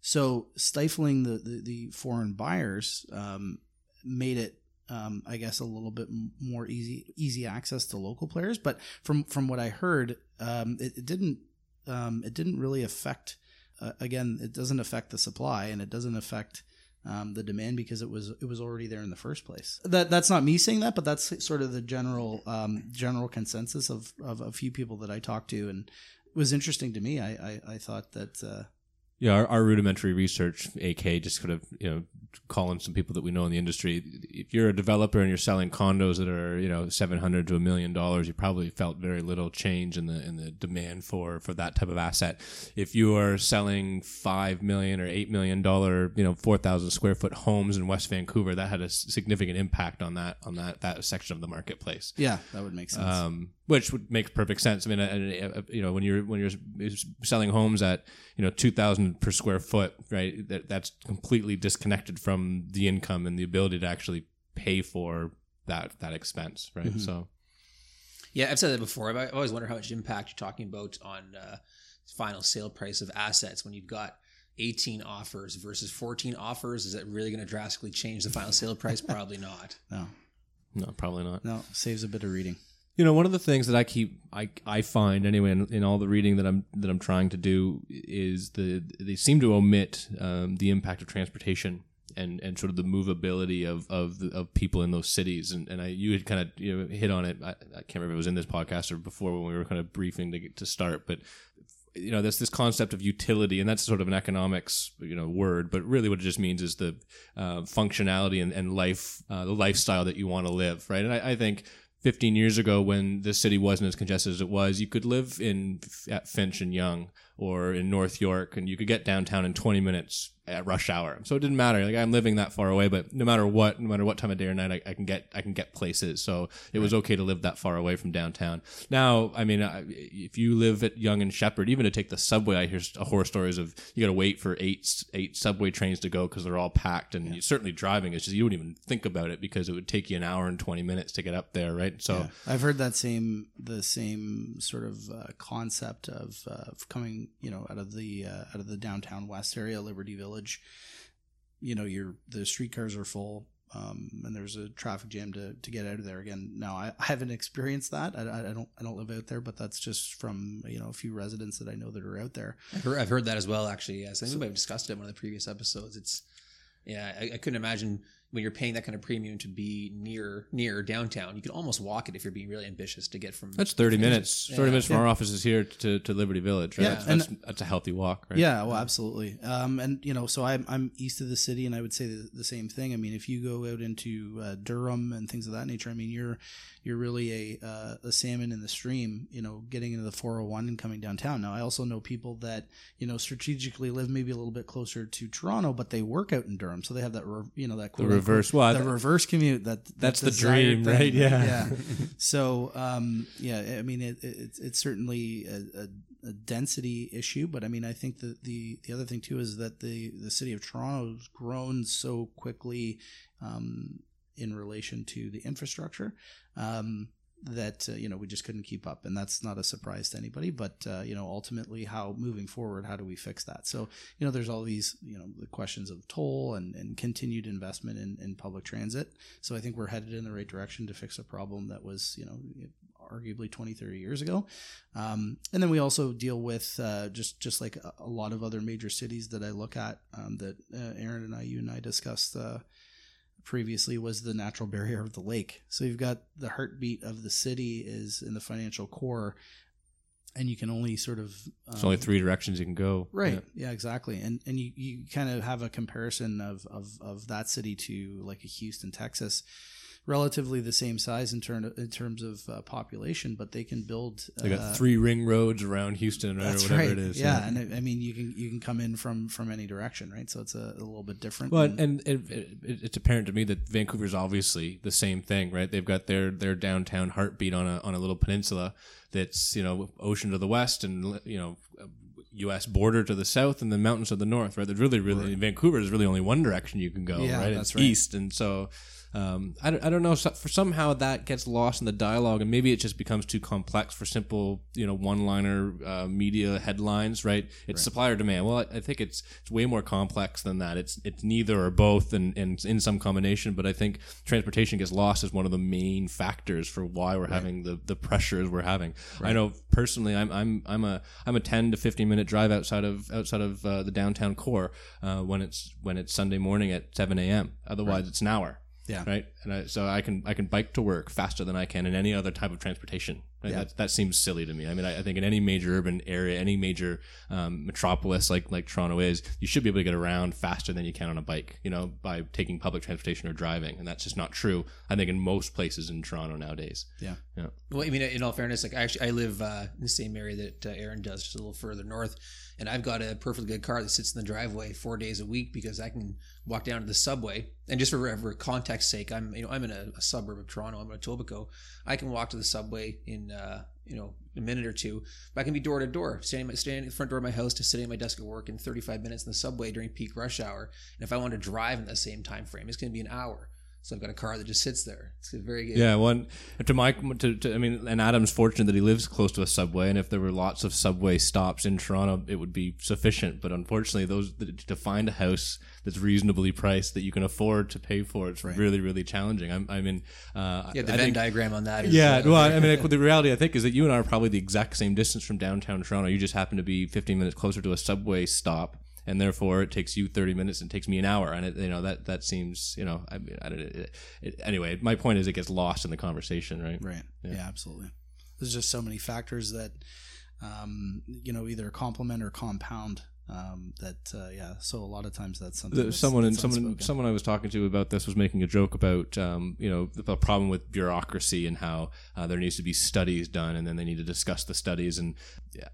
So stifling the, the, the foreign buyers um, made it um, I guess a little bit more easy easy access to local players. But from from what I heard, um, it, it didn't um, it didn't really affect. Uh, again, it doesn't affect the supply, and it doesn't affect um, the demand because it was it was already there in the first place. That that's not me saying that, but that's sort of the general um, general consensus of, of a few people that I talked to, and it was interesting to me. I I, I thought that. Uh, yeah, our, our rudimentary research, AK, just kind of you know calling some people that we know in the industry. If you're a developer and you're selling condos that are you know seven hundred to a million dollars, you probably felt very little change in the in the demand for for that type of asset. If you are selling five million or eight million dollar you know four thousand square foot homes in West Vancouver, that had a significant impact on that on that that section of the marketplace. Yeah, that would make sense. Um, which would make perfect sense. I mean, uh, uh, you know, when you're when you're selling homes at you know two thousand per square foot, right? That that's completely disconnected from the income and the ability to actually pay for that that expense, right? Mm-hmm. So, yeah, I've said that before. I always wonder how much impact you're talking about on uh, final sale price of assets when you've got 18 offers versus 14 offers. Is that really going to drastically change the final sale price? *laughs* Probably not. No, no, probably not. No, saves a bit of reading. You know, one of the things that I keep I I find anyway in, in all the reading that I'm that I'm trying to do is the they seem to omit um, the impact of transportation and and sort of the movability of of of people in those cities. And and I you had kind of you know hit on it. I, I can't remember if it was in this podcast or before when we were kind of briefing to to start but you know there's this concept of utility and that's sort of an economics you know word but really what it just means is the uh, functionality and, and life uh, the lifestyle that you want to live right? And I, I think 15 years ago when the city wasn't as congested as it was, you could live in at Finch and Yonge or in North York and you could get downtown in 20 minutes at rush hour. So it didn't matter. Like I'm living that far away, but no matter what, no matter what time of day or night, I, I can get I can get places. So it was okay to live that far away from downtown. Now, I mean, if you live at Yonge and Sheppard, even to take the subway, I hear horror stories of you got to wait for eight eight subway trains to go because they're all packed, and yeah. certainly driving is just you wouldn't even think about it because it would take you an hour and 20 minutes to get up there, right? So yeah. I've heard that same the same sort of uh, concept of, uh, of coming, you know, out of the uh, out of the downtown west area, Liberty Village you know, your the streetcars are full. Um, and there's a traffic jam to, to get out of there again. Now I, I haven't experienced that. I, I, don't I don't live out there, but that's just from you know a few residents that I know that are out there. I've heard, I've heard that as well. Actually, yes, I think so, we've discussed it in one of the previous episodes. It's yeah, I, I couldn't imagine when you're paying that kind of premium to be near near downtown, you could almost walk it if you're being really ambitious to get from. That's thirty minutes. Thirty yeah. minutes from yeah. our offices here to, to Liberty Village. Right? Yeah, that's, that's, that's, a healthy walk. Right? Yeah, well, absolutely. Um, and you know, so I'm I'm east of the city, and I would say the, the same thing. I mean, if you go out into uh, Durham and things of that nature, I mean, you're you're really a uh, a salmon in the stream. You know, getting into the 401 and coming downtown. Now, I also know people that you know strategically live maybe a little bit closer to Toronto, but they work out in Durham, so they have that re- you know that the reverse. Well, the reverse commute. That, that that's the dream, thing. right? Yeah, yeah. *laughs* so, um, yeah, I mean, it, it, it's certainly a, a, a, density issue, but I mean, I think that the the other thing too is that the the city of Toronto has grown so quickly um, in relation to the infrastructure. Um, that uh, you know we just couldn't keep up and that's not a surprise to anybody but uh, you know ultimately how moving forward how do we fix that? So you know there's all these you know the questions of toll and, and continued investment in, in public transit. So i think we're headed in the right direction to fix a problem that was you know arguably 20 30 years ago. Um, and then we also deal with uh, just just like a, lot of other major cities that i look at um, that uh, aaron and i you and i discussed uh, previously was the natural barrier of the lake. So you've got the heartbeat of the city is in the financial core, and you can only sort of um, it's only three directions you can go. Right. Yeah, yeah exactly. And and you, you kind of have a comparison of, of of that city to like a Houston, Texas relatively the same size in turn in terms of uh, population, but they can build. They got uh, three ring roads around Houston, right, or whatever right. it is. Yeah, yeah. and I, I, mean you can you can come in from from any direction, right? So it's a, a little bit different. Well, and, and it, it, it's apparent to me that Vancouver's obviously the same thing, right? They've got their their downtown heartbeat on a on a little peninsula that's you know ocean to the west and you know U.S. border to the south and the mountains to the north, right? There's really, really right. Vancouver is really only one direction you can go, yeah, right? It's right. east, and so um, I, don't, I don't know so, for somehow that gets lost in the dialogue and maybe it just becomes too complex for simple you know one liner uh, media headlines right? It's supply or demand. Well I, I think it's it's way more complex than that. It's it's neither or both and, and in some combination but I think transportation gets lost as one of the main factors for why we're having the the pressures we're having. I know personally I'm I'm I'm a I'm a 10 to 15 minute drive outside of outside of uh, the downtown core uh, when it's when it's Sunday morning at 7 a.m. Otherwise, it's an hour. Yeah. Right. And I, so I can I can bike to work faster than I can in any other type of transportation. Right? Yeah. That that seems silly to me. I mean, I, I think in any major urban area, any major um, metropolis like like Toronto is, you should be able to get around faster than you can on a bike. You know, by taking public transportation or driving, and that's just not true. I think in most places in Toronto nowadays. Yeah. Yeah. Well, I mean, in all fairness, like I actually I live uh, in the same area that uh, Aaron does, just a little further north, and I've got a perfectly good car that sits in the driveway four days a week because I can walk down to the subway. And just for, for context sake, I'm you know I'm in a, a suburb of Toronto. I'm in Etobicoke. I can walk to the subway in uh, you know a minute or two. But I can be door to door, standing standing at the front door of my house to sitting at my desk at work in 35 minutes in the subway during peak rush hour. And if I want to drive in the same time frame, it's going to be an hour. So I've got a car that just sits there. It's very good. Yeah, one to my to, to I mean, and Adam's fortunate that he lives close to a subway, and if there were lots of subway stops in Toronto, it would be sufficient. But unfortunately, those to find a house that's reasonably priced that you can afford to pay for, it's really really challenging. I'm I mean, uh, Yeah, the I Venn think- diagram on that is yeah, uh, well, I mean, *laughs* the reality I think is that you and I are probably the exact same distance from downtown Toronto. You just happen to be 15 minutes closer to a subway stop, and therefore it takes you 30 minutes and it takes me an hour. And it, you know that that seems, you know, I, mean, I don't. It, it, anyway, my point is it gets lost in the conversation, right? Right. Yeah. absolutely. There's just so many factors that, um, you know, either complement or compound. Um, that uh, yeah. So a lot of times that's something. The, that's- someone that's someone unspoken. someone I was talking to about this was making a joke about um, you know the problem with bureaucracy and how uh, there needs to be studies done and then they need to discuss the studies and yeah,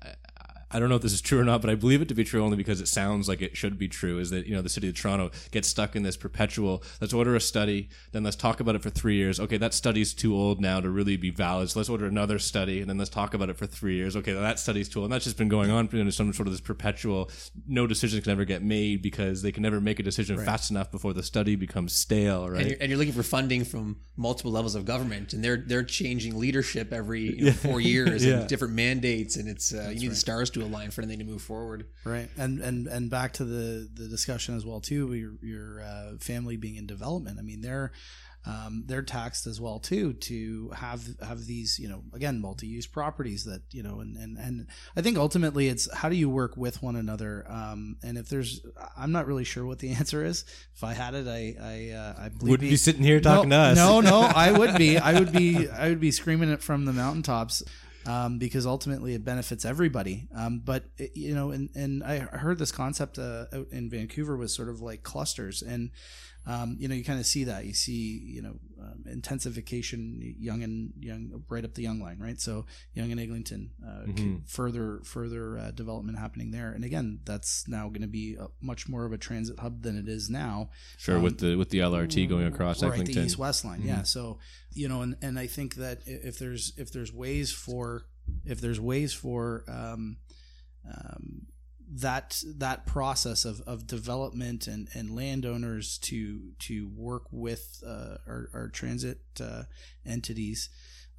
I, don't know if this is true or not, but I believe it to be true only because it sounds like it should be true. Is that you know the city of Toronto gets stuck in this perpetual let's order a study, then let's talk about it for three years. Okay, that study's too old now to really be valid, so let's order another study, and then let's talk about it for three years. Okay, that study's too old, and that's just been going on. You know, some sort of this perpetual no decisions can ever get made because they can never make a decision fast enough before the study becomes stale, right? and, you're, and you're looking for funding from multiple levels of government, and they're they're changing leadership every you know, *laughs* four years Yeah. and different mandates, and it's uh, you need the stars to align for anything to move forward. right and and and back to the the discussion as well too your your uh, family being in development i mean they're um, they're taxed as well too to have have these you know again multi-use properties that you know and and and I think ultimately it's how do you work with one another um, and if there's I'm not really sure what the *laughs* answer is if I had it I I uh, I believe Would be sitting here talking no, to us. No, no, I would be. *laughs* I would be. I would be screaming it from the mountaintops. Um, because ultimately it benefits everybody. Um, but it- you know, and, and I heard this concept uh, out in Vancouver was sort of like clusters, and um, you know, you kind of see that. You see, you know, um, intensification, Yonge and Yonge, right up the Yonge line, right? So Yonge and Eglinton, uh, c- further further uh, development happening there. And again, that's now going to be a, much more of a transit hub than it is now. Sure, with the with the LRT going across right, the east west line. Yeah. So you know, and and I think that if there's if there's ways for if there's ways for um, um, that that process of, of development and, and landowners to to work with uh, our, our transit uh, entities,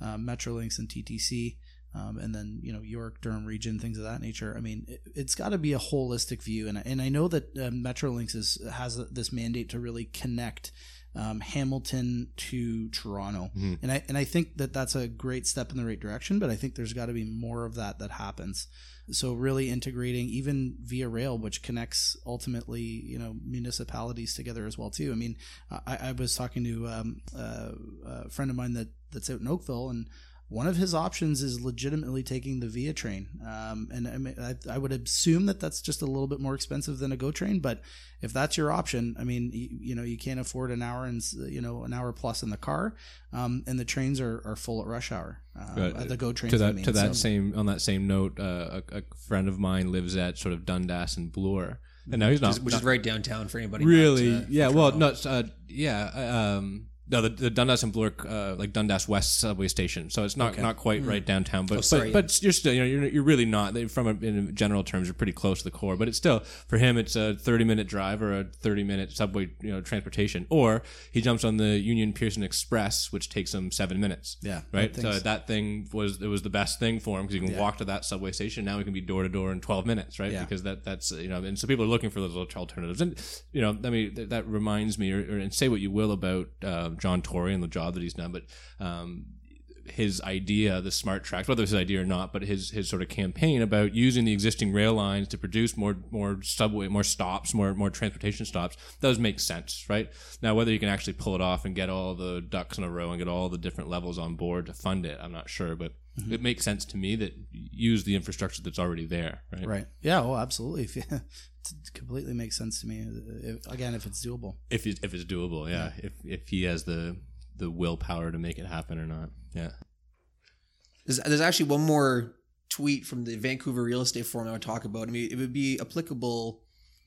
uh, Metrolinx and TTC, um, and then you know York, Durham region, things of that nature. I mean, it, it's got to be a holistic view, and I- and I know that um, Metrolinx is has this mandate to really connect um, Hamilton to Toronto, and I and I think that that's a great step in the right direction. But I think there's got to be more of that that happens. So really integrating even via rail, which connects ultimately, you know, municipalities together as well too. I mean, I, I was talking to um, uh, a friend of mine that that's out in Oakville, and one of his options is legitimately taking the Via train. Um, and I, mean, I, I would assume that that's just a little bit more expensive than a GO train, but if that's your option, I mean, you, you know, you can't afford an hour and you know an hour plus in the car, um, and the trains are, are full at rush hour. Um, uh, the GO trains to that I mean. to that So- same on that same note, uh, a, a friend of mine lives at sort of Dundas and Bloor, and now he's not Which is, which is right downtown for anybody. really not, uh, yeah well Toronto. no uh, yeah uh, um No, the, the Dundas and Bloor, uh, like Dundas West subway station. So it's not not quite right downtown, but Oh, sorry, but, but you're still you know you're, you're really not They- from a, in general terms you're pretty close to the core. But it's still for him it's a 30 minute drive or a 30 minute subway you know transportation, or he jumps on the Union Pearson Express, which takes him seven minutes. Yeah, right. that So that thing was it was the best thing for him because he can walk to that subway station. Now he can be door to door in 12 minutes, right? Yeah. Because that that's you know and so people are looking for those alternatives and you know I mean th- that reminds me or, or and say what you will about uh, John Tory and the job that he's done but um, his idea the smart tracks whether it's his idea or not but his his sort of campaign about using the existing rail lines to produce more more subway more stops more more transportation stops does make sense right now whether you can actually pull it off and get all the ducks in a row and get all the different levels on board to fund it I'm not sure but mm-hmm. it makes sense to me that use the infrastructure that's already there right Right. Yeah. Oh, absolutely. *laughs* It completely makes sense to me. If, again, if it's doable. if it's, if it's doable yeah if if he has the the willpower to make it happen or not yeah There's, there's actually one more tweet from the Vancouver Real Estate Forum I would talk about. I mean, it would be applicable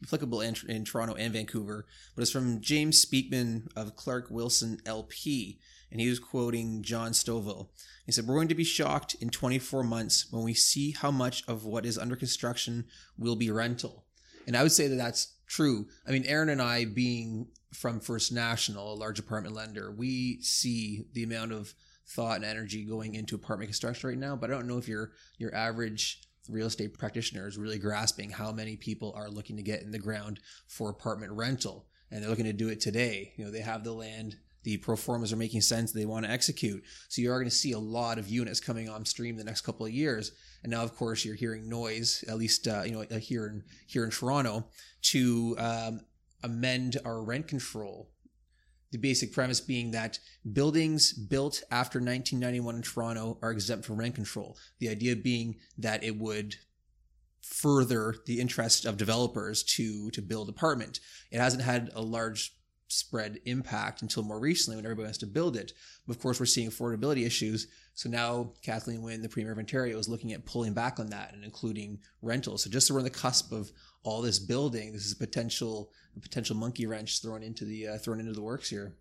applicable in, in Toronto and Vancouver, but it's from James Speakman of Clark Wilson LP, and he was quoting Jon Stovell. He said, "We're going to be shocked in 24 months when we see how much of what is under construction will be rental." And I would say that that's true. I mean, Aaron and I, being from First National, a large apartment lender, we see the amount of thought and energy going into apartment construction right now. But I don't know if your your average real estate practitioner is really grasping how many people are looking to get in the ground for apartment rental, and they're looking to do it today. You know, they have the land. The pro formas are making sense. They want to execute. So you are going to see a lot of units coming on stream the next couple of years. And now, of course, you're hearing noise, at least uh, you know here in here in Toronto, to um, amend our rent control the basic premise being that buildings built after 1991 in Toronto are exempt from rent control. The idea being that it would further the interest of developers to to build apartment. It hasn't had a large spread impact until more recently when everybody has to build it. But of course, we're seeing affordability issues. So now Kathleen Wynne, the Premier of Ontario, is looking at pulling back on that and including rentals. So just so we're on the cusp of all this building, this is a potential a potential monkey wrench thrown into the uh, thrown into the works here.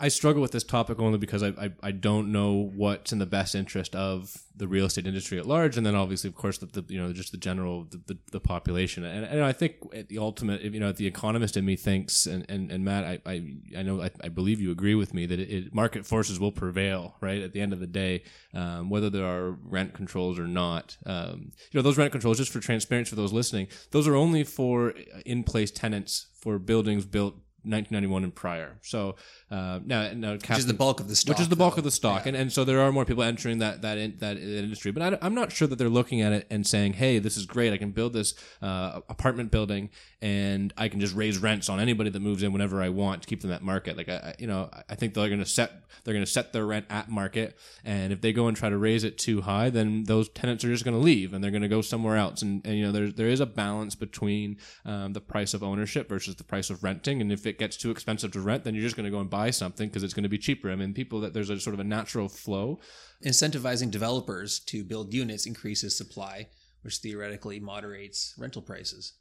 I struggle with this topic only because I, I, I don't know what's in the best interest of the real estate industry at large, and then obviously, of course, the, the you know just the general the, the, the population, and, and I think at the ultimate, you know, the economist in me thinks, and, and, and Matt, I, I, I know I, I believe you agree with me that it, it, market forces will prevail, right? At the end of the day, um, whether there are rent controls or not, um, you know, those rent controls, just for transparency for those listening, those are only for in place tenants for buildings built 1991 and prior. So uh, now, now Which is the bulk of the stock. which is the bulk though. of the stock, and and so there are more people entering that that in, that industry. But I, am not sure that they're looking at it and saying, "Hey, this is great. I can build this uh, apartment building, and I can just raise rents on anybody that moves in whenever I want to keep them at market." Like I, I you know, I think they're going to set they're going to set their rent at market, and if they go and try to raise it too high, then those tenants are just going to leave and they're going to go somewhere else. And, and you know, there there is a balance between um, the price of ownership versus the price of renting, and if it gets too expensive to rent, then you're just going to go and buy something because it's going to be cheaper. I mean, people that there's a sort of a natural flow. Incentivizing developers to build units increases supply, which theoretically moderates rental prices.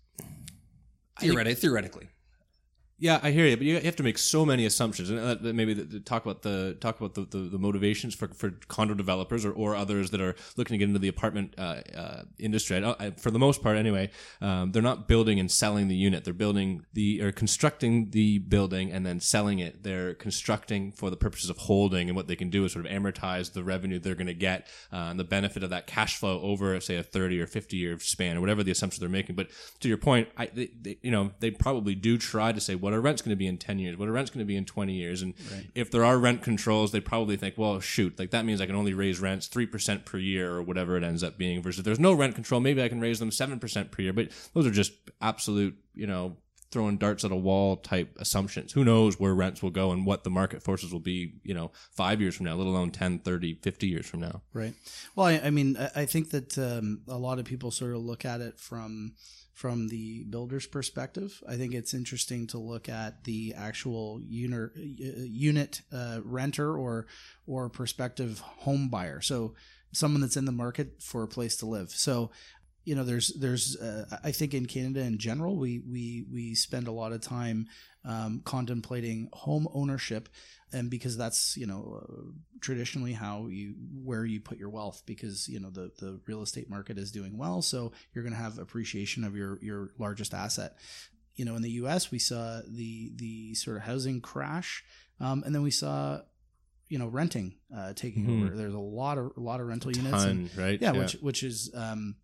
Theoretically, theoretically. Yeah, I hear you, but you have to make so many assumptions, and uh, maybe the, the, talk about the talk about the, the, the motivations for, for condo developers or, or others that are looking to get into the apartment uh, uh, industry. I, for the most part, anyway, um, they're not building and selling the unit. They're building the or constructing the building and then selling it. They're constructing for the purposes of holding, and what they can do is sort of amortize the revenue they're going to get uh, and the benefit of that cash flow over, say, a thirty or fifty year span or whatever the assumption they're making. But to your point, I, they, they, you know, they probably do try to say what are rent's going to be in 10 years what are rent's going to be in 20 years. And if there are rent controls they probably think well shoot like that means i can only raise rents 3% per year or whatever it ends up being versus if there's no rent control maybe i can raise them 7% per year. But those are just absolute you know throwing darts at a wall type assumptions. Who knows where rents will go and what the market forces will be you know five years from now let alone 10 30 50 years from now. Right. Well, I, I mean, I I think that um, a lot of people sort of look at it from from the builder's perspective. I think it's interesting to look at the actual unit unit uh, renter or or prospective home buyer. So someone that's in the market for a place to live. So you know, there's there's uh, I think in Canada in general, we we we spend a lot of time um, contemplating home ownership, and because that's you know uh, traditionally how you where you put your wealth, because you know the the real estate market is doing well, so you're going to have appreciation of your your largest asset. You know, in the U.S., we saw the the sort of housing crash, um, and then we saw you know renting uh, taking Mhm. over. There's a lot of a lot of rental units, Ton, and right? yeah, which which is um,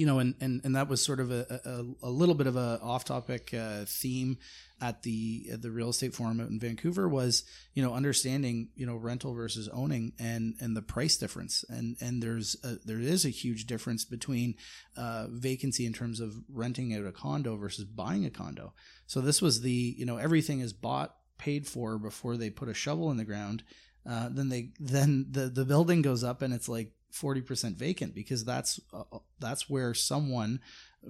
you know, and and and that was sort of a a, a little bit of a off topic uh, theme at the at the real estate forum in Vancouver was you know understanding you know rental versus owning and and the price difference and and there's a, there is a huge difference between uh, vacancy in terms of renting out a condo versus buying a condo. So this was the you know everything is bought paid for before they put a shovel in the ground. Uh, then they then the the building goes up and it's like forty percent vacant because that's uh, that's where someone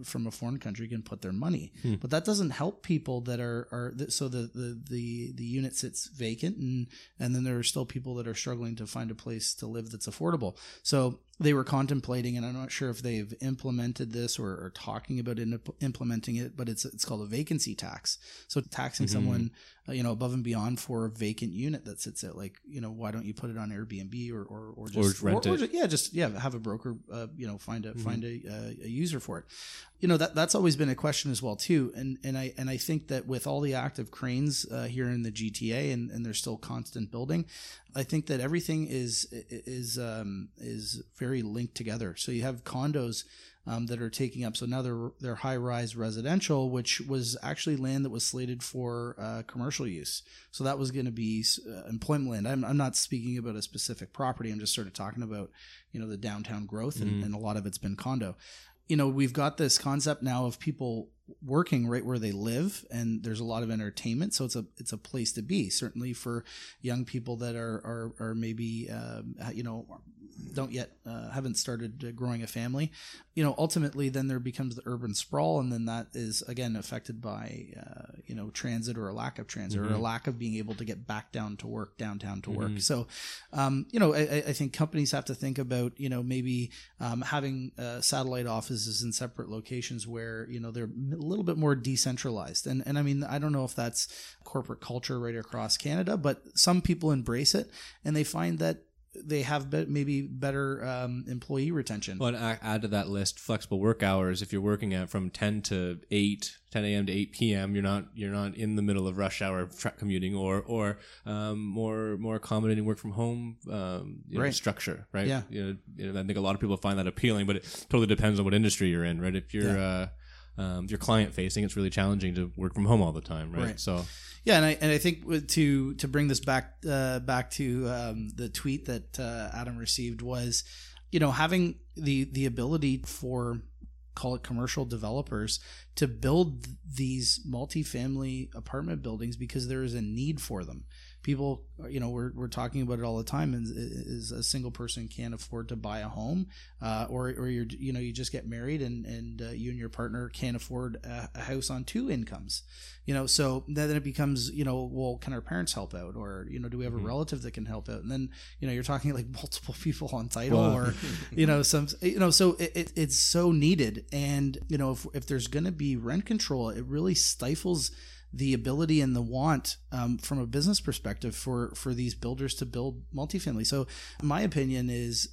from a foreign country can put their money. Hmm. But that doesn't help people that are are th- so the, the the the unit sits vacant and and then there are still people that are struggling to find a place to live that's affordable. So they were contemplating, and I'm not sure if they've implemented this or are talking about in, implementing it, but it's it's called a vacancy tax. So taxing Mhm. someone, uh, you know, above and beyond for a vacant unit that sits at like, you know, why don't you put it on Airbnb or or, or just rent it. ju- yeah, just yeah, have a broker, uh, you know, find a Mhm. find a, uh, a user for it. You know that that's always been a question as well too, and and I and I think that with all the active cranes uh, here in the GTA and and there's still constant building, I think that everything is is um, is very linked together. So you have condos um, that are taking up. So now they're they're high rise residential, which was actually land that was slated for uh, commercial use. So that was going to be uh, employment land. I'm, I'm not speaking about a specific property. I'm just sort of talking about you know the downtown growth, and, Mhm. and a lot of it's been condo. You know, we've got this concept now of people working right where they live and there's a lot of entertainment so it's a it's a place to be certainly for young people that are are, are maybe um, you know don't yet uh, haven't started uh, growing a family you know ultimately then there becomes the urban sprawl and then that is again affected by uh, you know transit or a lack of transit or a Mhm. lack of being able to get back down to work downtown to work Mhm. so um, you know I, I- I think companies have to think about you know maybe um, having uh, satellite offices in separate locations where you know they're a little bit more decentralized and and I mean I don't know if that's corporate culture right across Canada but some people embrace it and they find that they have be- maybe better um, employee retention Well, and add to that list flexible work hours. If you're working at from 10 to 8, 10 a.m. to 8 p.m., you're not you're not in the middle of rush hour tra- commuting or or um, more more accommodating work from home um, you know, Right. structure, right? Yeah. You know, you know, I think a lot of people find that appealing, but it totally depends on what industry you're in, right? If you're uh, um, if you're client facing, it's really challenging to work from home all the time, right? Right. So Yeah, and I and I think to to bring this back uh, back to um, the tweet that uh, Adam received was, you know, having the the ability for call it commercial developers to build these multifamily apartment buildings because there is a need for them. People, you know, we're, we're talking about it all the time. Is, is a single person can't afford to buy a home, uh, or or you're you know you just get married and and uh, you and your partner can't afford a, a house on two incomes you know so then it becomes you know well can our parents help out or you know do we have a Mhm. relative that can help out and then you know you're talking like *laughs* multiple people on title Well- or *laughs* you know some you know so it, it, it's so needed and you know if, if there's going to be rent control it really stifles the ability and the want um, from a business perspective for for these builders to build multifamily. So my opinion is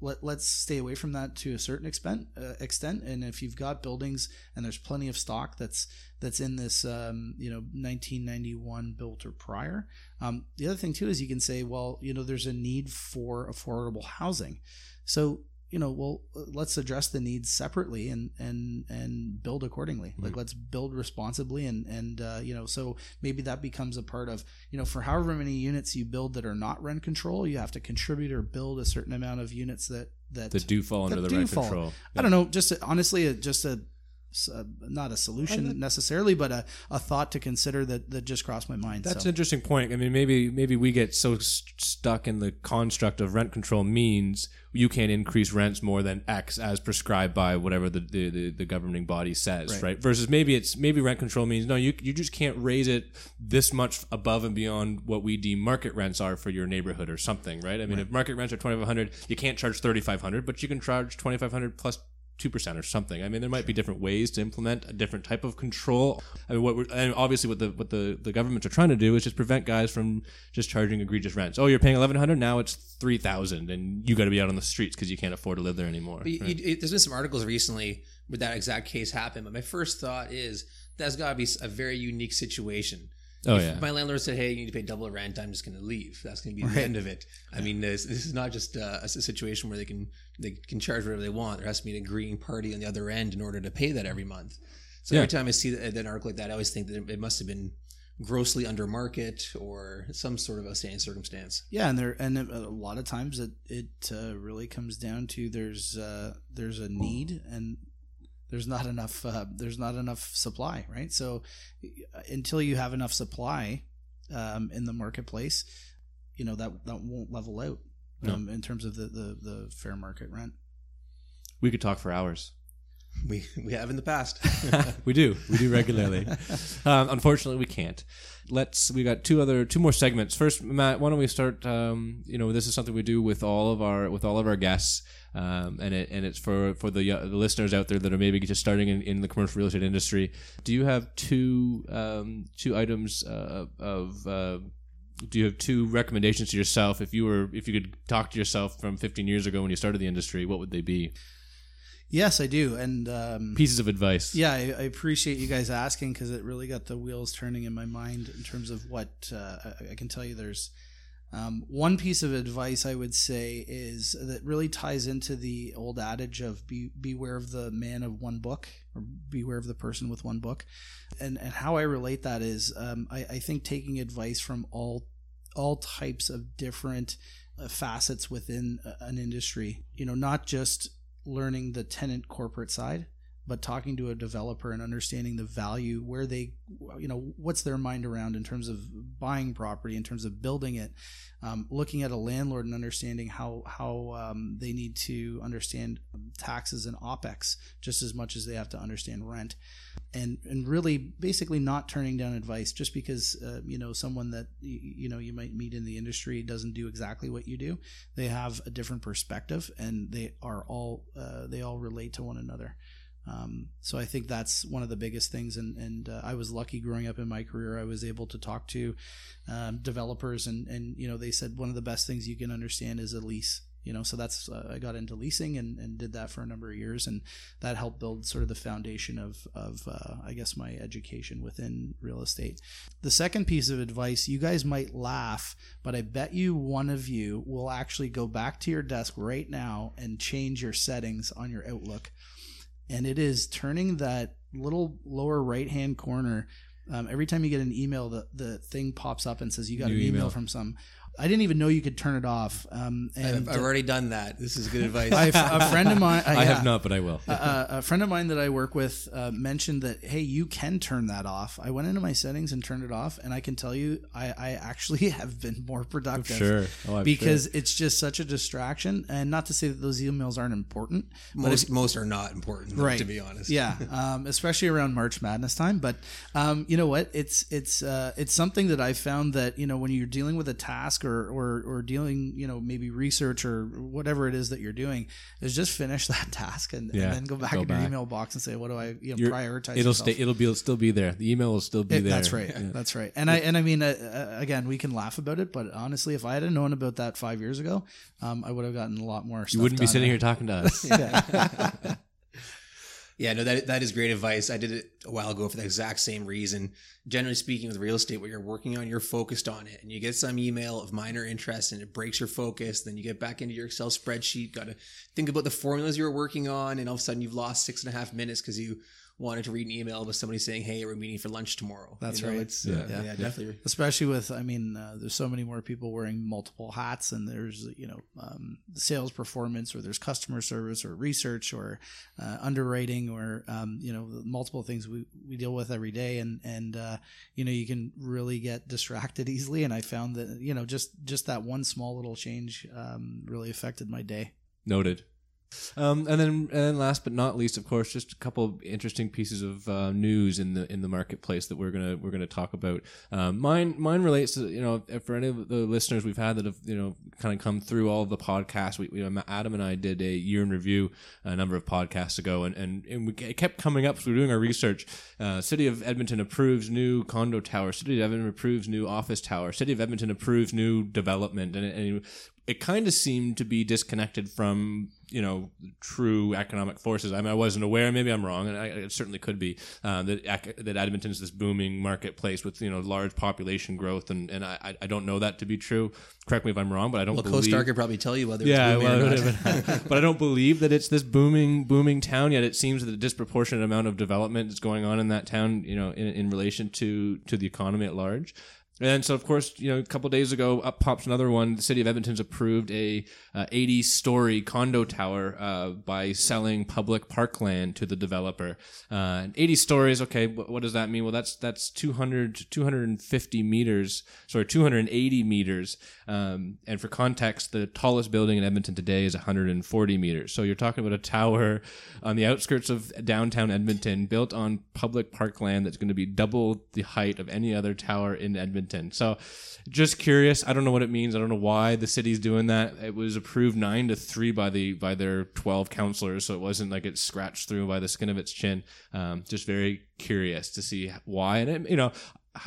let, let's stay away from that to a certain extent uh, extent. And if you've got buildings and there's plenty of stock that's that's in this um, you know 1991 built or prior um, the other thing too is you can say well you know there's a need for affordable housing. So you know well let's address the needs separately and and and build accordingly like let's build responsibly and and uh, you know so maybe that becomes a part of you know for however many units you build that are not rent control you have to contribute or build a certain amount of units that that that do fall under that the do rent fall. control. I don't know, just honestly, just a, a- uh, not a solution necessarily, but a, a thought to consider that that just crossed my mind. That's so. an interesting point. I mean, maybe maybe we get so s- stuck in the construct of rent control means you can't increase rents more than X as prescribed by whatever the the, the, the governing body says, right. Right. Versus maybe it's maybe rent control means no, you you just can't raise it this much above and beyond what we deem market rents are for your neighborhood or something, right? I mean, if market rents are twenty five hundred, you can't charge thirty five hundred, but you can charge twenty five hundred plus two percent or something. I mean, there might be different ways to implement a different type of control. I mean, what we're, and obviously what the what the, the governments are trying to do is just prevent guys from just charging egregious rents. Oh, you're paying eleven hundred now; it's three thousand, and you got to be out on the streets because you can't afford to live there anymore. You- right? you- there's been some articles recently where that exact case happened. But my first thought is that's got to be a very unique situation. Oh if yeah, my landlord said, "Hey, you need to pay double the rent," I'm just going to leave. That's going to be the Right. end of it. I mean, this, this is not just uh, a situation where they can they can charge whatever they want. There has to be an agreeing party on the other end in order to pay that every month. So Yeah. every time I see that, an article like that, I always think that it, it must have been grossly under market or some sort of outstanding circumstance. Yeah, and there and a lot of times it it uh, really comes down to there's uh, there's a need and there's not enough uh, there's not enough supply, right? So uh, until you have enough supply um, in the marketplace, you know that that won't level out No. um, in terms of the, the the fair market rent. we could talk for hours. We we have in the past. *laughs* we do. We do regularly. um, unfortunately, we can't. Let's. We got two other, two more segments. First, Matt, why don't we start? Um, you know, this is something we do with all of our with all of our guests, um, and it and it's for for the, uh, the listeners out there that are maybe just starting in, in the commercial real estate industry. Do you have two um, two items uh, of uh, do you have two recommendations to yourself if you were if you could talk to yourself from 15 years ago when you started the industry what would they be Yes, I do, and um, pieces of advice Yeah, I, I appreciate you guys asking because it really got the wheels turning in my mind in terms of what uh, I, I can tell you. There's um, one piece of advice I would say is that really ties into the old adage of be, beware of the man of one book or beware of the person with one book. And, and how I relate that is um, I, I think taking advice from all all types of different uh, facets within an industry, you know, not just learning the tenant corporate side, but talking to a developer and understanding the value where they you know what's their mind around in terms of buying property in terms of building it um, looking at a landlord and understanding how how um, they need to understand taxes and opex just as much as they have to understand rent. And and really basically not turning down advice just because uh, you know someone that y- you know you might meet in the industry doesn't do exactly what you do. They have a different perspective and they are all uh, they all relate to one another um, so I think that's one of the biggest things. And, and uh, I was lucky growing up in my career. I was able to talk to um, developers, and, and you know they said one of the best things you can understand is a lease. You know, so that's uh, I got into leasing and, and did that for a number of years, and that helped build sort of the foundation of of uh, I guess my education within real estate. The second piece of advice, you guys might laugh, but I bet you one of you will actually go back to your desk right now and change your settings on your Outlook and it is turning that little lower right hand corner. Um, every time you get an email, the, the thing pops up and says you got New an email, email. from some. I didn't even know you could turn it off. Um, and I've, I've already done that. This is good *laughs* advice. I, a friend of mine, *laughs* uh, I have not but I will Uh, a friend of mine that I work with uh, mentioned that hey, you can turn that off. I went into my settings and turned it off, and I can tell you, I, I actually *laughs* have been more productive. sure oh, I'm because it's just such a distraction, and not to say that those emails aren't important, but most most are not important, though, right to be honest. yeah um, especially around march madness time but um, you know what it's it's uh, it's something that i found that you know when you're dealing with a task or or, or dealing you know maybe research or whatever it is that you're doing is just finish *laughs* that task and, Yeah, and then go back go in your email box and say what do i you know prioritize it'll yourself? stay it'll be it'll still be there the email will still be It- there That's right. Yeah. That's right. And I and I mean, uh, uh, again, we can laugh about it, but honestly, if I had known about that five years ago, um, I would have gotten a lot more. you wouldn't be sitting here talking to us *laughs* *laughs* Yeah, no, that that is great advice. I did it a while ago for the exact same reason. Generally speaking, with real estate, what you're working on, you're focused on it, and you get some email of minor interest, and it breaks your focus. Then you get back into your Excel spreadsheet, got to think about the formulas you were working on, and all of a sudden you've lost six and a half minutes because you wanted to read an email with somebody saying, "Hey, we're meeting for lunch tomorrow." That's You know, right. It's uh, Yeah. yeah, definitely. especially with i mean uh, there's so many more people wearing multiple hats and there's you know um, sales performance or there's customer service or research or uh, underwriting or um, you know multiple things we, we deal with every day and and uh, you know you can really get distracted easily and i found that you know just just that one small little change um, really affected my day noted Um, and then, and then, last but not least, of course, just a couple interesting pieces of uh, news in the in the marketplace that we're gonna we're gonna talk about. Um, mine mine relates to you know for any of the listeners we've had that have you know kind of come through all of the podcasts. We, we Adam and I did a year in review a number of podcasts ago, and and, and we, it kept coming up. So we we're doing our research. Uh, City of Edmonton approves new condo tower. City of Edmonton approves new office tower. City of Edmonton approves new development, and, and it kind of seemed to be disconnected from you know true economic forces. I mean, I wasn't aware. Maybe I'm wrong, and I, it certainly could be uh, that that Edmonton is this booming marketplace with you know large population growth, and and I I don't know that to be true. Correct me if I'm wrong, but I don't. Well, believe, CoStar could probably tell you whether yeah, well, not. *laughs* but I don't believe that it's this booming booming town. Yet it seems that a disproportionate amount of development is going on in that town. You know, in, in relation to to the economy at large. And so, of course, you know, a couple days ago, up pops another one. The city of Edmonton's approved a uh, 80 story condo tower uh, by selling public parkland to the developer. Uh, 80 stories, okay, what, what, does that mean? Well, that's that's 200 250 meters, sorry, 280 meters. Um, and for context, the tallest building in Edmonton today is 140 meters. So you're talking about a tower on the outskirts of downtown Edmonton, built on public parkland that's going to be double the height of any other tower in Edmonton Edmonton. So just curious. I don't know what it means. I don't know why the city's doing that. It was approved nine to three by the by their twelve councilors, so it wasn't like it scratched through by the skin of its chin. Um, just very curious to see why. And it, you know,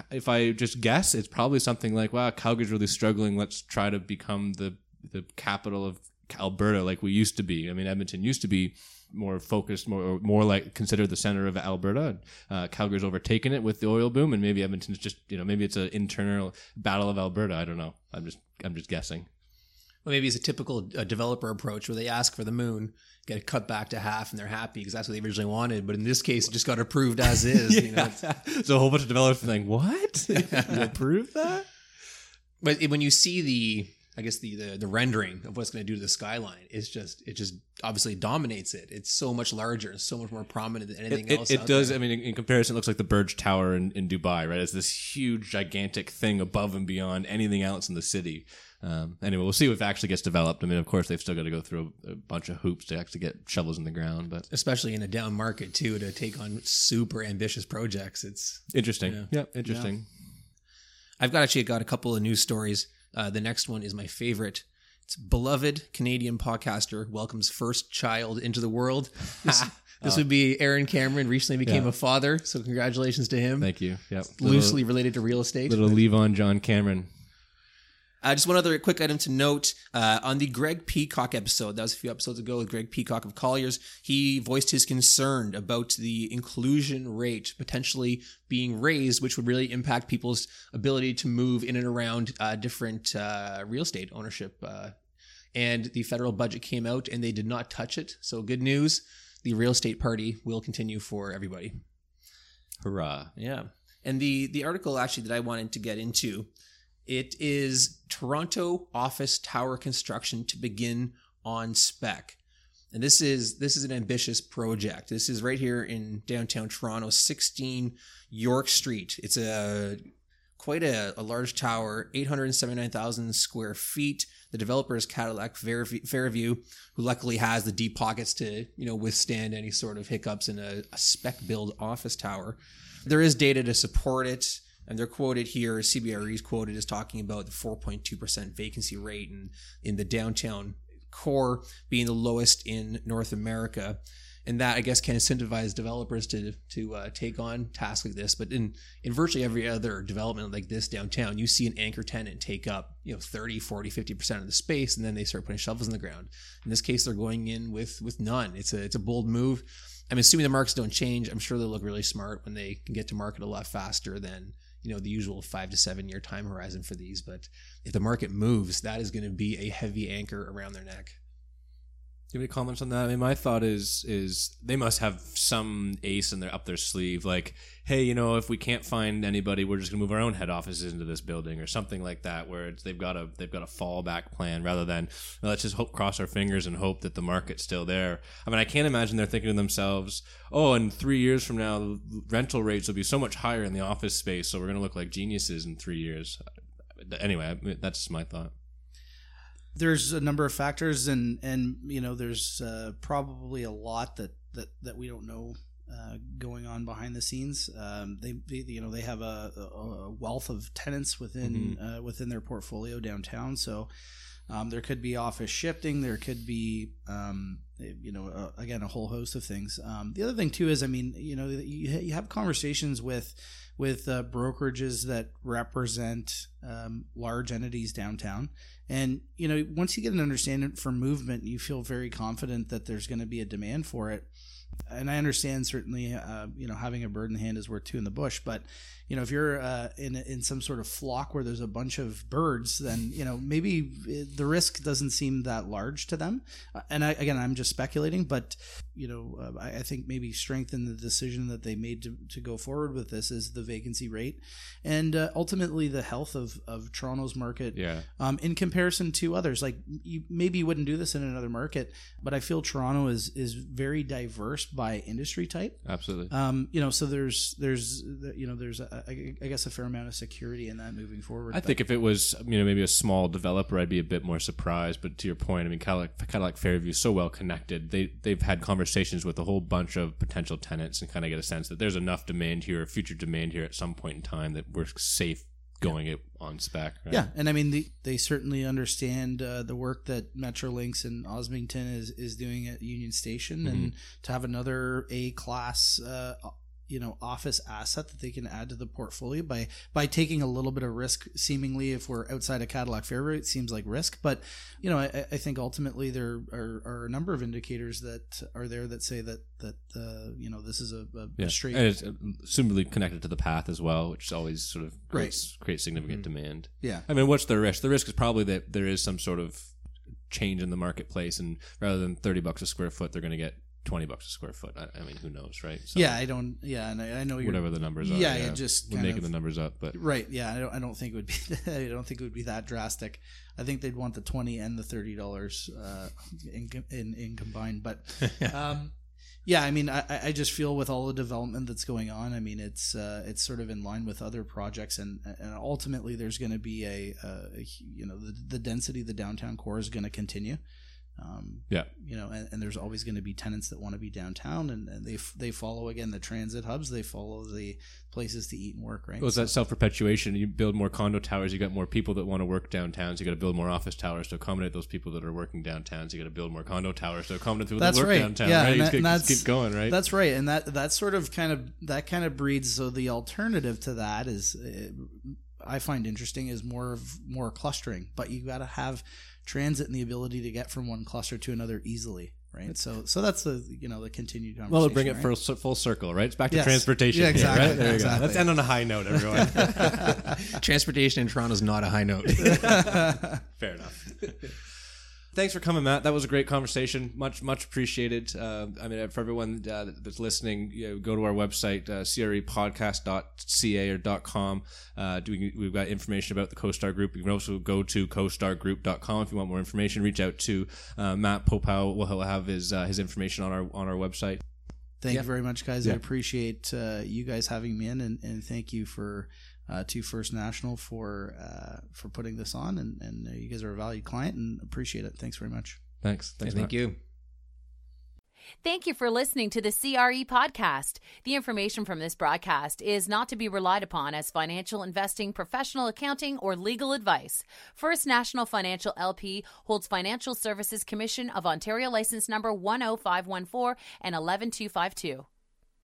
if I just guess, it's probably something like, "Wow, Calgary's really struggling. Let's try to become the the capital of Alberta like we used to be." I mean, Edmonton used to be more focused, more more like considered the center of Alberta. Uh, Calgary's overtaken it with the oil boom, and maybe Edmonton's just you know maybe it's an internal battle of Alberta. I don't know. I'm just I'm just guessing. Well, maybe it's a typical uh, developer approach where they ask for the moon, get it cut back to half, and they're happy because that's what they originally wanted. But in this case, it just got approved as *laughs* is. yeah. you know, so a whole bunch of developers think, "What? *laughs* you approve that?" But when you see the I guess the, the the rendering of what's going to do to the skyline is just it just obviously dominates it. It's so much larger, and so much more prominent than anything it, else. It, it does. There. I mean, in, in, comparison, it looks like the Burj Tower in, in Dubai, right? It's this huge, gigantic thing above and beyond anything else in the city. Um, anyway, we'll see if it actually gets developed. I mean, of course, they've still got to go through a, a, bunch of hoops to actually get shovels in the ground, but especially in a down market too, to take on super ambitious projects, it's interesting. Yeah, yeah interesting. Yeah. I've got actually got a couple of news stories uh, the next one is my favorite. It's beloved Canadian podcaster welcomes first child into the world. *laughs* This, this would be Aaron Cameron. Recently became yeah. a father, so congratulations to him. Thank you. Yep. Loosely little, related to real estate. Little Levon John Cameron. Uh, just one other quick item to note uh, on the Greg Peacock episode, that was a few episodes ago with Greg Peacock of Colliers. He voiced his concern about the inclusion rate potentially being raised, which would really impact people's ability to move in and around uh, different uh, real estate ownership. Uh, and the federal budget came out and they did not touch it. So, good news the real estate party will continue for everybody. Hurrah. Yeah. And the, the article actually that I wanted to get into it is Toronto office tower construction to begin on spec. And this is this is an ambitious project. This is right here in downtown Toronto, 16 York Street. It's a quite a, a large tower, 879,000 square feet. The developer is Cadillac Fairview, who luckily has the deep pockets to you know withstand any sort of hiccups in a, a spec build office tower. There is data to support it and they're quoted here. CBRE is quoted as talking about the 4.2% vacancy rate in, in the downtown core being the lowest in North America. And that I guess can incentivize developers to to uh, take on tasks like this. But in in virtually every other development like this downtown, you see an anchor tenant take up you know 30, 40, 50 percent of the space, and then they start putting shovels in the ground. In this case, they're going in with with none. It's a it's a bold move. I'm assuming the markets don't change. I'm sure they'll look really smart when they can get to market a lot faster than you know the usual five to seven year time horizon for these but if the market moves that is going to be a heavy anchor around their neck do you have any comments on that? I mean, my thought is is they must have some ace in their up their sleeve, like, hey, you know, if we can't find anybody, we're just gonna move our own head offices into this building or something like that, where they've got a they've got a fallback plan rather than let's just hope cross our fingers and hope that the market's still there. I mean, I can't imagine they're thinking to themselves, oh, in three years from now, rental rates will be so much higher in the office space, so we're gonna look like geniuses in three years. Anyway, that's my thought. there's a number of factors, and and you know, there's uh, probably a lot that that that we don't know uh, going on behind the scenes. Um, they, they, you know, they have a, a wealth of tenants within Mm-hmm. uh, within their portfolio downtown. So um, there could be office shifting. There could be, um, you know, uh, again, a whole host of things. Um, the other thing too is, I mean, you know, you, you have conversations with with uh, brokerages that represent um, large entities downtown. And you know, once you get an understanding for movement, you feel very confident that there's going to be a demand for it. And I understand certainly, uh, you know, having a bird in the hand is worth two in the bush. But you know, if you're uh, in in some sort of flock where there's a bunch of birds, then you know maybe the risk doesn't seem that large to them. Uh, And I, again, I'm just speculating, but you know, uh, I, I think maybe strengthen the decision that they made to, to go forward with this is the vacancy rate, and uh, ultimately the health of of Toronto's market Yeah. um, in comparison to others. Like you maybe you wouldn't do this in another market, but I feel Toronto is is very diverse by industry type. Absolutely. Um, you know, so there's there's you know there's a, I I guess a fair amount of security in that moving forward. I But- think if it was, you know, maybe a small developer, I'd be a bit more surprised. But to your point, I mean, kind of Cadillac Fairview so well connected. They they've had conversations with a whole bunch of potential tenants and kind of get a sense that there's enough demand here, future demand here at some point in time that we're safe going it on spec. right? Yeah, and I mean the, they certainly understand uh, the work that Metrolinx and Osmington is is doing at Union Station, and to have another A class. Uh, you know, office asset that they can add to the portfolio by by taking a little bit of risk. Seemingly, if we're outside of Cadillac Fairview, it seems like risk. But you know, I, I think ultimately there are, are a number of indicators that are there that say that that uh, you know this is a, a, Yeah. straight and it's uh, assumably connected to the path as well, which always sort of creates, creates significant demand. yeah I mean, what's the risk? The risk is probably that there is some sort of change in the marketplace, and rather than thirty bucks a square foot, they're going to get twenty bucks a square foot. I, I mean, who knows, right? So yeah I don't yeah and I, I know you're whatever the numbers are. yeah, it just we're making of- the numbers up, but Right. Yeah. I don't. I don't think it would be. *laughs* I don't think it would be that drastic. I think they'd want the twenty and the thirty dollars uh, in, in in combined. But *laughs* um, yeah, I mean, I, I I just feel with all the development that's going on, I mean, it's uh, it's sort of in line with other projects, and and ultimately there's going to be a, a you know the the density of the downtown core is going to continue. Um, yeah, you know, and, and there's always going to be tenants that want to be downtown, and, and they f- they follow again the transit hubs, they follow the places to eat and work, right? Well, it's that self perpetuation. You build more condo towers, you got more people that want to work downtown. So you got to build more office towers to accommodate those people that are working downtown. So you got to build more condo towers to accommodate people That's that work right. downtown. Yeah, right? and that- just and that's- keep going, right? That's right, and that that sort of kind of that kind of breeds. So the alternative to that is, uh, I find interesting, is more of more clustering. But you got to have transit and the ability to get from one cluster to another easily, right? So so that's the you know the continued conversation. well, we'll bring it right? full, full circle, right? It's back to Yes. transportation. Yeah, here, exactly, right? There you exactly. go. Let's end on a high note, everyone. *laughs* *laughs* Transportation in Toronto is not a high note. *laughs* Fair enough. Thanks for coming, Matt. That was a great conversation. Much, much appreciated. Uh, I mean, for everyone uh, that's listening, you know, go to our website, uh, crepodcast.ca or .com. Uh, do, we've got information about the CoStar Group. You can also go to costargroup.com if you want more information. Reach out to uh, Matt Popow. Well, he'll have his uh, his information on our on our website. Thank Yeah. you very much, guys. I appreciate uh, you guys having me in, and, and thank you for uh, to First National for uh, for putting this on. And, and uh, you guys are a valued client, and appreciate it. Thanks very much. Thanks. Thanks, Thank Matt. you. Thank you for listening to the CRE podcast. The information from this broadcast is not to be relied upon as financial investing, professional accounting, or legal advice. First National Financial LP holds Financial Services Commission of Ontario license number 10514 and 11252.